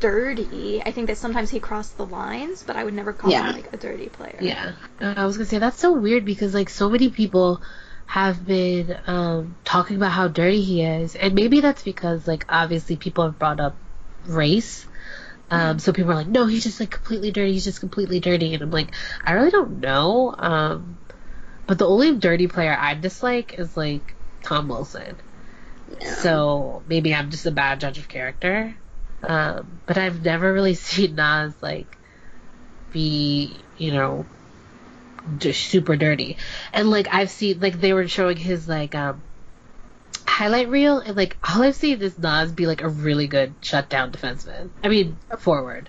dirty. I think that sometimes he crossed the lines, but I would never call Yeah. him like a dirty player. Yeah, I was gonna say that's so weird because like so many people have been um, talking about how dirty he is, and maybe that's because like obviously people have brought up race. Um, so people are like, no, he's just like completely dirty. He's just completely dirty, and I'm like, I really don't know. Um, but the only dirty player I dislike is like Tom Wilson. Yeah. So maybe I'm just a bad judge of character. Um, but I've never really [LAUGHS] seen Nas like be, you know, just super dirty. And like I've seen like they were showing his like um highlight reel and like all I've seen is Nas be like a really good shutdown defenseman. I mean forward.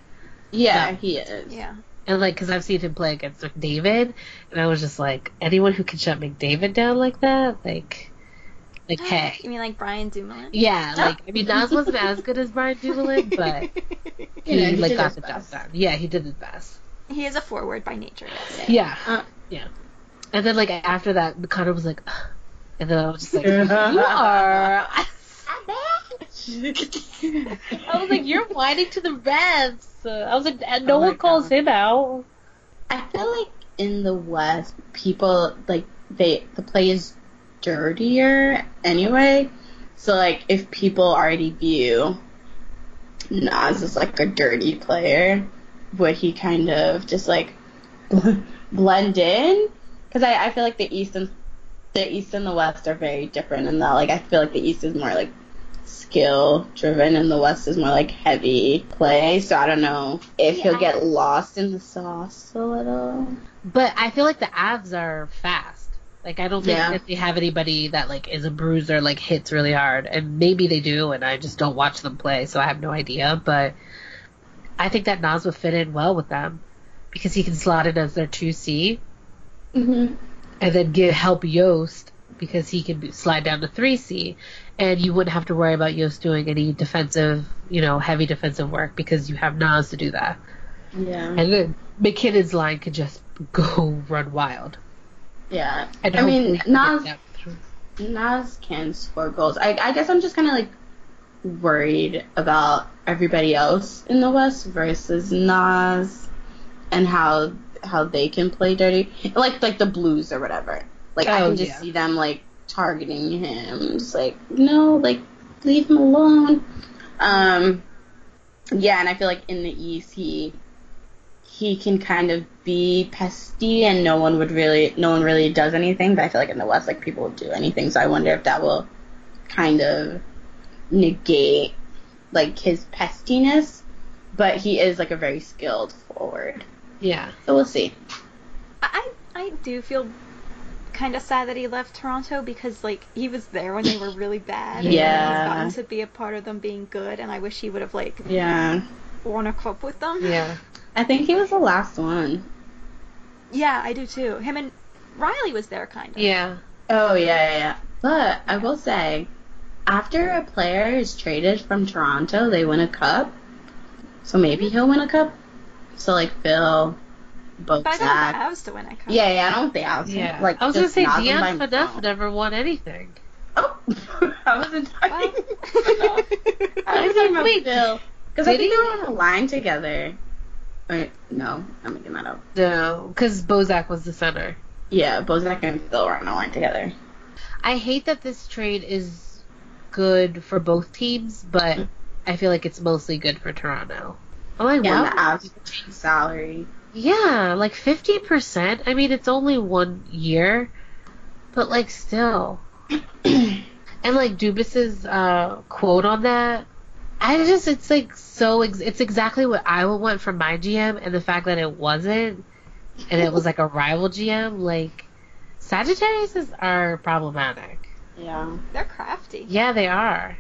yeah, Yeah. he is. Yeah. And like cuz I've seen him play against McDavid and I was just like anyone who can shut McDavid down like that like like hey. You mean like Brian Dumoulin? Yeah, like I [LAUGHS] mean Nas wasn't as good as Brian Dumoulin, [LAUGHS] but he, You know, he like got his the job done. Yeah, he did his best. he is a forward by nature. Yes. Yeah, Uh, yeah. And then like after that, Connor was like, "Ugh." And then I was just like, you are. [LAUGHS] I was like, you're whining to the refs. I was like, no Oh my one calls God. him out. I feel like in the West, people like they the play is dirtier anyway. So like if people already view Nas as like a dirty player, would he kind of just like [LAUGHS] blend in? Because I, I feel like the East and the East and the West are very different in that like I feel like the East is more like skill driven and the West is more like heavy play. So I don't know if he'll get lost in the sauce a little. But I feel like the Avs are fast. Like I don't think Yeah. that they have anybody that like is a bruiser, like hits really hard, and maybe they do, and I just don't watch them play, so I have no idea. But I think that Nas would fit in well with them because he can slot in as their two C, Mm-hmm. And then get help Jost because he can slide down to three C, and you wouldn't have to worry about Jost doing any defensive, you know, heavy defensive work because you have Nas to do that, Yeah. and then MacKinnon's line could just [LAUGHS] go run wild. Yeah. And I mean, Nas. Nas can score goals. I, I guess I'm just kind of like worried about everybody else in the West versus Nas and how how they can play dirty, like like the Blues or whatever. Like I Oh, can just yeah. see them like targeting him. Just like no, like leave him alone. Um, yeah, and I feel like in the East he he can kind of be pesty and no one would really no one really does anything but i feel like in the west like people will do anything so i wonder if that will kind of negate like his pestiness but he is like a very skilled forward Yeah. so we'll see I I do feel kind of sad that he left Toronto because like he was there when they were really bad. and Yeah. he's gotten to be a part of them being good, and I wish he would have like yeah won a cup with them. Yeah. i think he was the last one. Yeah, I do too. Him and Rielly was there kind of. Yeah. Oh yeah, yeah, yeah. But I will say, after a player is traded from Toronto, they win a cup. So maybe mm-hmm. he'll win a cup. So like Phil, But I don't Bozak. the Avs to win a. Yeah, yeah. I don't think I was Yeah. like. I was gonna say knock Dion. Phaneuf never won anything. Oh, I wasn't talking. I was talking about [LAUGHS] Wait, Phil because I think they were on a line together. Wait, no, I'm making that up. No, because Bozak was the center. Yeah, Bozak and Phil were on a line together. I hate that this trade is good for both teams, but I feel like it's mostly good for Toronto. Oh, I Yeah, love the Avs salary. Yeah, like fifty percent. I mean, it's only one year, but like still. [CLEARS THROAT] and like Dubas's uh, quote on that, I just it's like so ex- it's exactly what I would want from my GM, and the fact that it wasn't, and it was like a rival GM. Like Sagittarius are problematic. Yeah. They're crafty. Yeah, they are.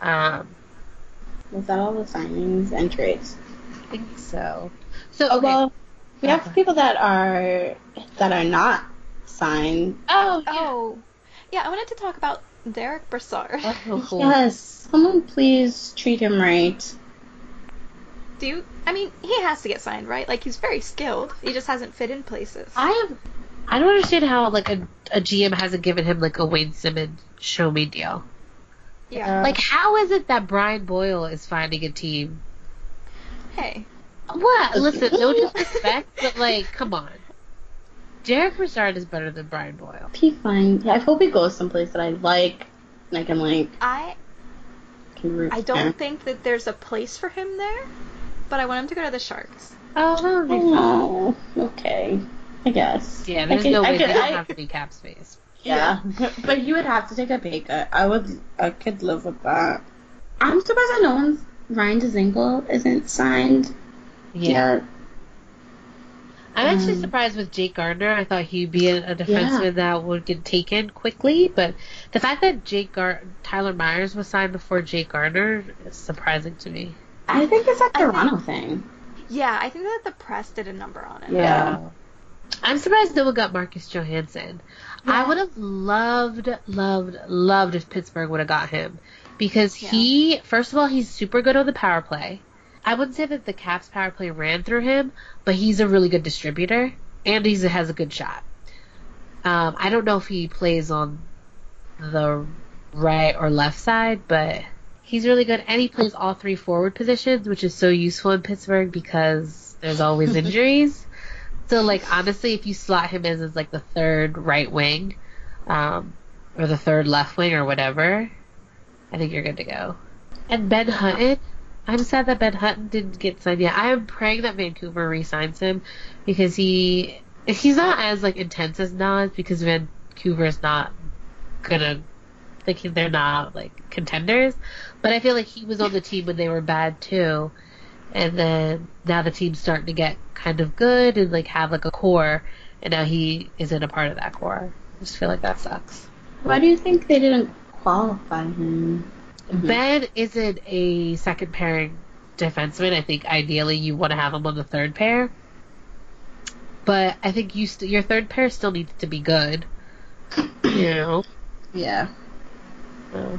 Um, Was that all the signings and trades? I think so. So Oh okay. well, we Yeah. have people that are that are not signed. oh, Oh, yeah. I wanted to talk about Derick Brassard. Oh, cool. [LAUGHS] Yes, someone please treat him right. Do you? I mean, he has to get signed, right? Like he's very skilled. He just hasn't fit in places. I have. I don't understand how like a, a GM hasn't given him like a Wayne Simmonds show me deal. Yeah. Uh, like, how is it that Brian Boyle is finding a team? hey. What? Listen, no disrespect, but like, come on. Derick Brassard is better than Brian Boyle. He fine. Yeah, I hope he goes someplace that I like. And I can like I can root I don't him. think that there's a place for him there, but I want him to go to the Sharks. Oh, that would be fun. Oh, okay. I guess. Yeah, I there's could- no I way could- they don't I- have to be cap space. Yeah, [LAUGHS] but you would have to take a pay cut. I would. I could live with that. I'm surprised that no one's Ryan Dzingel isn't signed yet. I'm actually Um, surprised with Jake Gardiner. I thought he'd be a, a defenseman that would get taken quickly, but the fact that Jake Gar- Tyler Myers was signed before Jake Gardiner is surprising to me. I think it's a I think- Toronto thing. Yeah, I think that the press did a number on it. Yeah. I'm surprised no one got Marcus Johansson. I would have loved, loved, loved if Pittsburgh would have got him. Because Yeah. he, first of all, he's super good on the power play. I wouldn't say that the Caps power play ran through him, but he's a really good distributor, and he has a good shot. Um, I don't know if he plays on the right or left side, but he's really good, and he plays all three forward positions, which is so useful in Pittsburgh because there's always [LAUGHS] injuries. So like honestly, if you slot him as as like the third right wing, um, or the third left wing or whatever, I think you're good to go. And Ben Hutton, I'm sad that Ben Hutton didn't get signed yet. I am praying that Vancouver re-signs him because he he's not as like intense as Nas because Vancouver is not gonna like they're not like contenders. But I feel like he was on the team when they were bad too. And then now the team's starting to get kind of good and like have like a core and now he isn't a part of that core. I just feel like that sucks. Why do you think they didn't qualify him? Mm-hmm. Ben isn't a second pairing defenseman. I think ideally you want to have him on the third pair. But I think you st- your third pair still needs to be good. [COUGHS] You know. Yeah. So,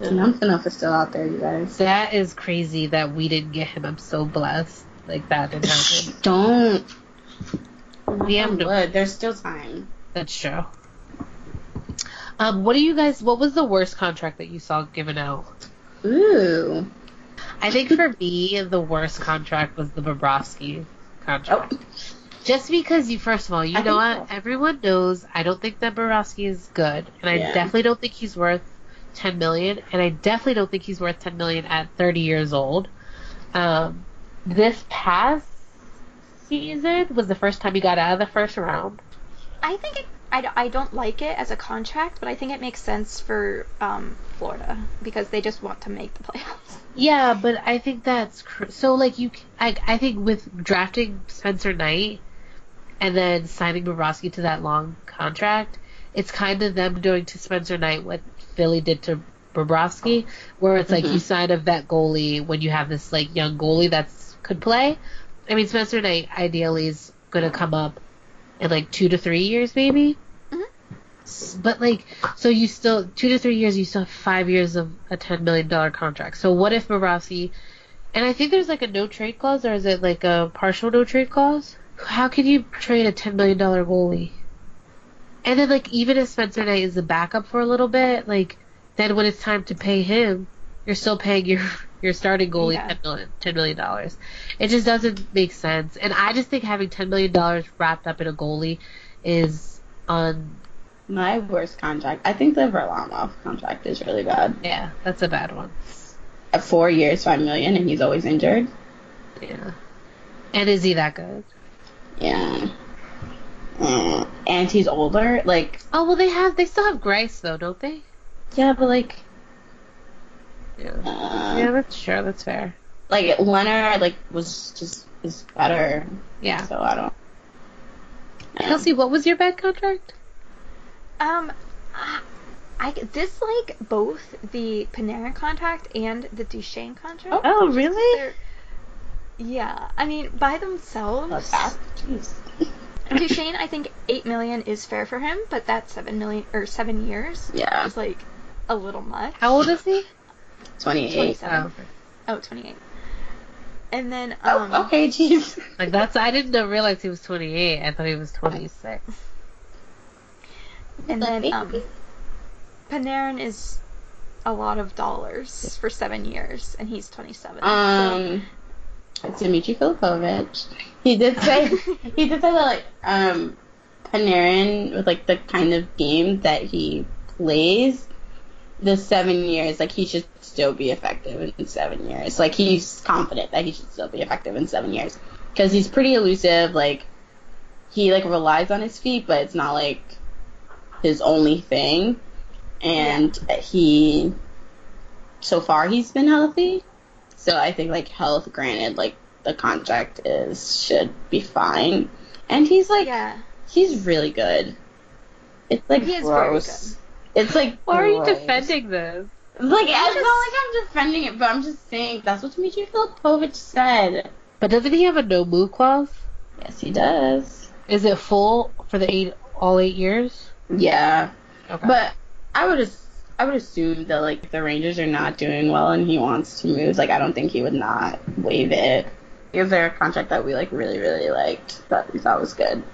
Enough enough is still out there, you guys. That is crazy that we didn't get him. I'm so blessed. Like that didn't happen. Don't. We have wood. There's still time. That's true. Um, what do you guys? What was the worst contract that you saw given out? Ooh. I think for me, the worst contract was the Bobrovsky contract. Oh. Just because you, first of all, you I know what? so. Everyone knows I don't think that Bobrovsky is good, and I Yeah. definitely don't think he's worth ten million, and I definitely don't think he's worth ten million at thirty years old. Um, this past season was the first time he got out of the first round. I think it. I, I don't like it as a contract, but I think it makes sense for um, Florida because they just want to make the playoffs. [LAUGHS] Yeah, but I think that's cr- so. Like you, I, I think with drafting Spencer Knight and then signing Bobrovsky to that long contract, it's kind of them doing to Spencer Knight what Philly did to Bobrovsky, where it's like Mhm. you sign a vet goalie when you have this like young goalie that's could play. I mean, Spencer Knight ideally is gonna come up in like two to three years, maybe. Mhm. But like, so you still two to three years, you still have five years of a ten million dollar contract. So what if Bobrovsky? And I think there's like a no trade clause, or is it like a partial no trade clause? How can you trade a ten million dollar goalie? And then like even if Spencer Knight is the backup for a little bit, like then when it's time to pay him, you're still paying your [LAUGHS] your starting goalie Yeah. ten million ten million dollars. It just doesn't make sense. And I just think having ten million dollars wrapped up in a goalie is on My worst contract. I think the Varlamov contract is really bad. yeah, that's a bad one. At four years, five million, and he's always injured. Yeah. And is he that good? Yeah. And he's older. Like, Oh well they have they still have Greiss though, don't they? yeah, but like, Yeah. uh, Yeah, that's sure, that's fair. like Leonard, like was just is better. Yeah. So I don't. Yeah. Kelsey, what was your bad contract? Um, I dislike both the Panarin contract and the Duchene contract. Oh really? They're- yeah, I mean by themselves, That's fast. Jeez. Duchene, I think eight million is fair for him, but that seven million or seven years Yeah. is like a little much. How old is he? Twenty-eight. 27. Oh. Oh, 28. And then um, Oh, okay. Jeez. [LAUGHS] Like that's I didn't realize he was 28. I thought he was 26. and then Baby. um, Panarin is a lot of dollars for seven years, and he's 27. Um, Dimitri Filipovic. He did say [LAUGHS] he did say that like um, Panarin with like the kind of game that he plays, the seven years like he should still be effective in seven years. Like he's confident that he should still be effective in seven years because he's pretty elusive. Like he like relies on his feet, but it's not like his only thing. And he so far he's been healthy. So I think like health granted, like the contract is should be fine. And he's like yeah, he's really good. It's like He is very gross. It's like Why are you defending this? Like it's not like I'm defending it, but I'm just saying that's what Dimitri Filipovic said. But doesn't he have a no move clause? Yes, he does. Is it full for the eight all eight years? Yeah, Okay. but I would as- I would assume that like if the Rangers are not doing well and he wants to move, like I don't think he would not waive it. Is there a contract that we like really really liked that we thought was good?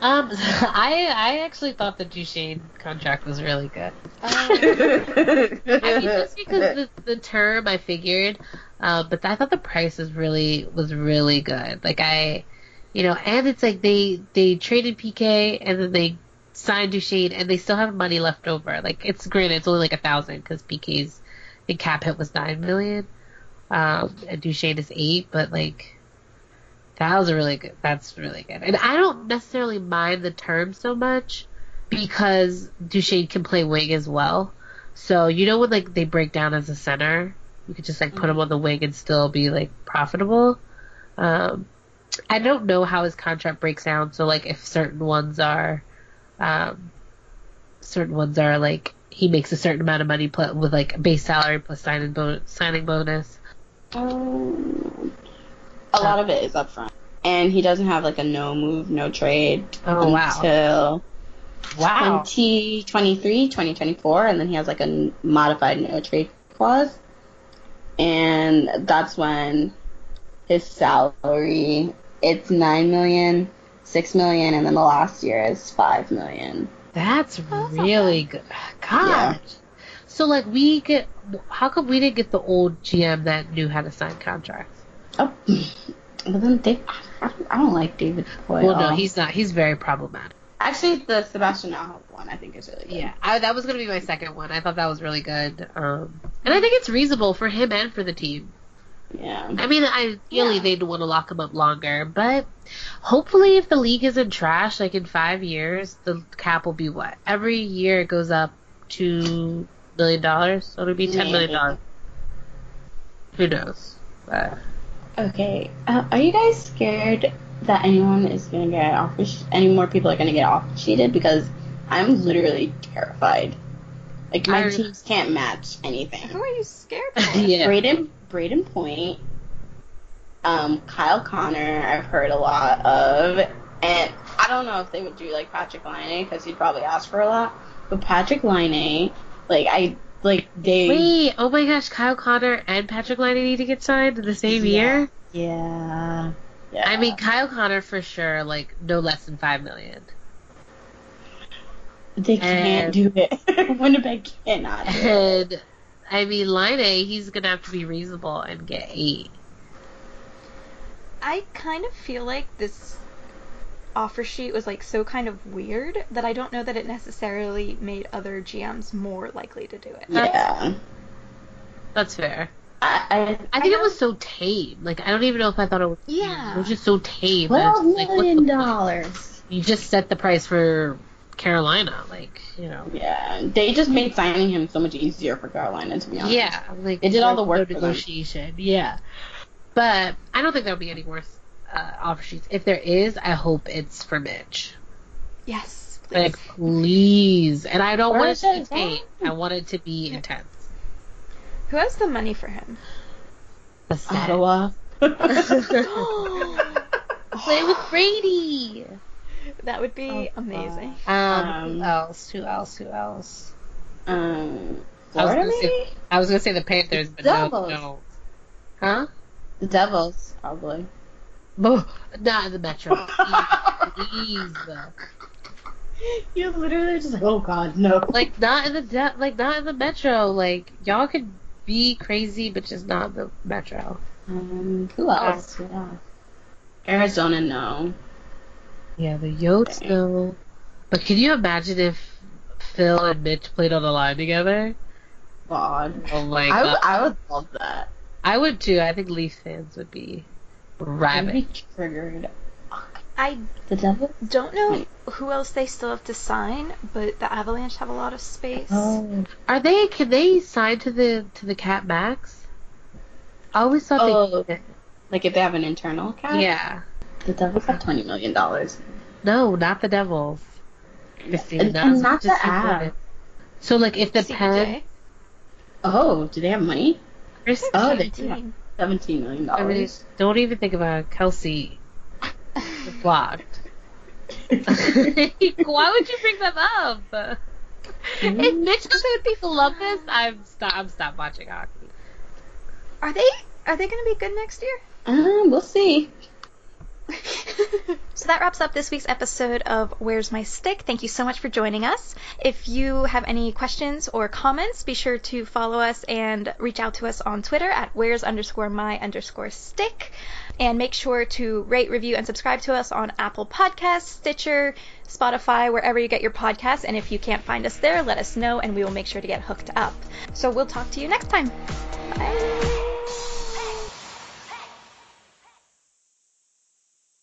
um, [LAUGHS] I I actually thought the Duchene contract was really good. Um, [LAUGHS] I mean, just because the, the term I figured, uh, but I thought the price was really was really good. Like I, you know, and it's like they they traded PK and then they sign Duchene and they still have money left over. Like it's granted, it's only like a thousand because PK's the cap hit was nine million, um, and Duchene is eight. But like that was a really good. That's really good, and I don't necessarily mind the term so much because Duchene can play wing as well. So you know when like they break down as a center, you could just like put him on the wing and still be like profitable. Um, I don't know how his contract breaks down. So like if certain ones are, um, certain ones are like he makes a certain amount of money pl- with like base salary plus signing bonus, signing bonus. Um, a lot of it is upfront, and he doesn't have like a no move, no trade Oh, until Wow. 2023, 2024, and then he has like a modified no trade clause, and that's when his salary it's nine million, six million, and then the last year is five million. That's that's not really good. God. Yeah. So like we get, how come we didn't get the old GM that knew how to sign contracts? Oh, but then Dave, I don't, I don't like David Foy. Well, no, he's not. He's very problematic. actually the Sebastian Aho one. I think is really good. Yeah, I, that was gonna be my second one. I thought that was really good, um, and I think it's reasonable for him and for the team. Yeah. I mean, ideally Yeah. they'd want to lock him up longer, but hopefully, if the league isn't trash, like in five years, the cap will be what? Every year it goes up two million dollars, so it'll be ten million Maybe. dollars. Who knows? But Okay. Uh, are you guys scared that anyone is gonna get off? Any more people are gonna get off cheated? Because I'm literally terrified. Like my I- teams can't match anything. Who are you scared for? [LAUGHS] yeah, Braden, Brayden Point, um, Kyle Connor. I've heard a lot of, and I don't know if they would do like Patrik Laine because he'd probably ask for a lot. But Patrik Laine, like I like they. Wait, oh my gosh, Kyle Connor and Patrik Laine need to get signed in the same Yeah. year? Yeah. Yeah. I mean, Kyle Connor for sure, like no less than five million. They can't and- do it. [LAUGHS] Winnipeg cannot. Do it. And I mean, Line A, he's gonna have to be reasonable and get eight. I kind of feel like this offer sheet was like so kind of weird that I don't know that it necessarily made other GMs more likely to do it. Yeah. That's fair. I, I, I think it was so tame. Like I don't even know if I thought it was. Yeah. It was just so tame. that twelve it's like, million dollars. You just set the price for Carolina, like you know. Yeah, they just made signing him so much easier for Carolina, to be honest. Yeah, like It did all the no work for them. negotiation. Yeah, but I don't think there'll be any more uh, offer sheets. If there is, I hope it's for Mitch. Yes, please. Like, please. And I don't Where want it is to be it? I want it to be intense. Who has the money for him? The set. Ottawa. Play [LAUGHS] [LAUGHS] with Brady. That would be Oh, amazing. Um, Um, who else? Who else? Who else? um, I was Florida gonna maybe? say- I was gonna say the Panthers, but no, Devils. no. Huh? The Devils, probably. Bo- Not in the Metro. [LAUGHS] Please. you literally just like, oh god, no. Like not in the de- like not in the Metro. Like y'all could be crazy, but just not the Metro. um, who else? Who else? Arizona, no. Yeah, the Yotes Dang. though. But can you imagine if Phil and Mitch played on the line together? God. Oh my I god. would, I would love that. I would too. I think Leaf fans would be I'd rabid. be triggered. I The Devils? don't know who else they still have to sign, but the Avalanche have a lot of space. Oh. Are they? Can they sign to the to the Cap Max? I always thought Oh. they. Like if they have an internal cap? Yeah. The Devils have $20 million. No, not the Devils. Christine, And- and not the important. Avs. So like if the CJ, Pen, Oh, do they have money? Chris, Oh, they do. 17. $17 million. I mean, don't even think about it. Kelsey [LAUGHS] blocked. [LAUGHS] Why would you bring them up? If Mitch goes love this, I'm stop. I'm stop watching hockey. Are they are they going to be good next year? um, we'll see. [LAUGHS] so that wraps up this week's episode of Where's My Stick. Thank you so much for joining us. If you have any questions or comments, be sure to follow us and reach out to us on Twitter at where's underscore my underscore stick. And make sure to rate, review, and subscribe to us on Apple Podcasts, Stitcher, Spotify, wherever you get your podcasts. And if you can't find us there, let us know and we will make sure to get hooked up. So we'll talk to you next time. Bye.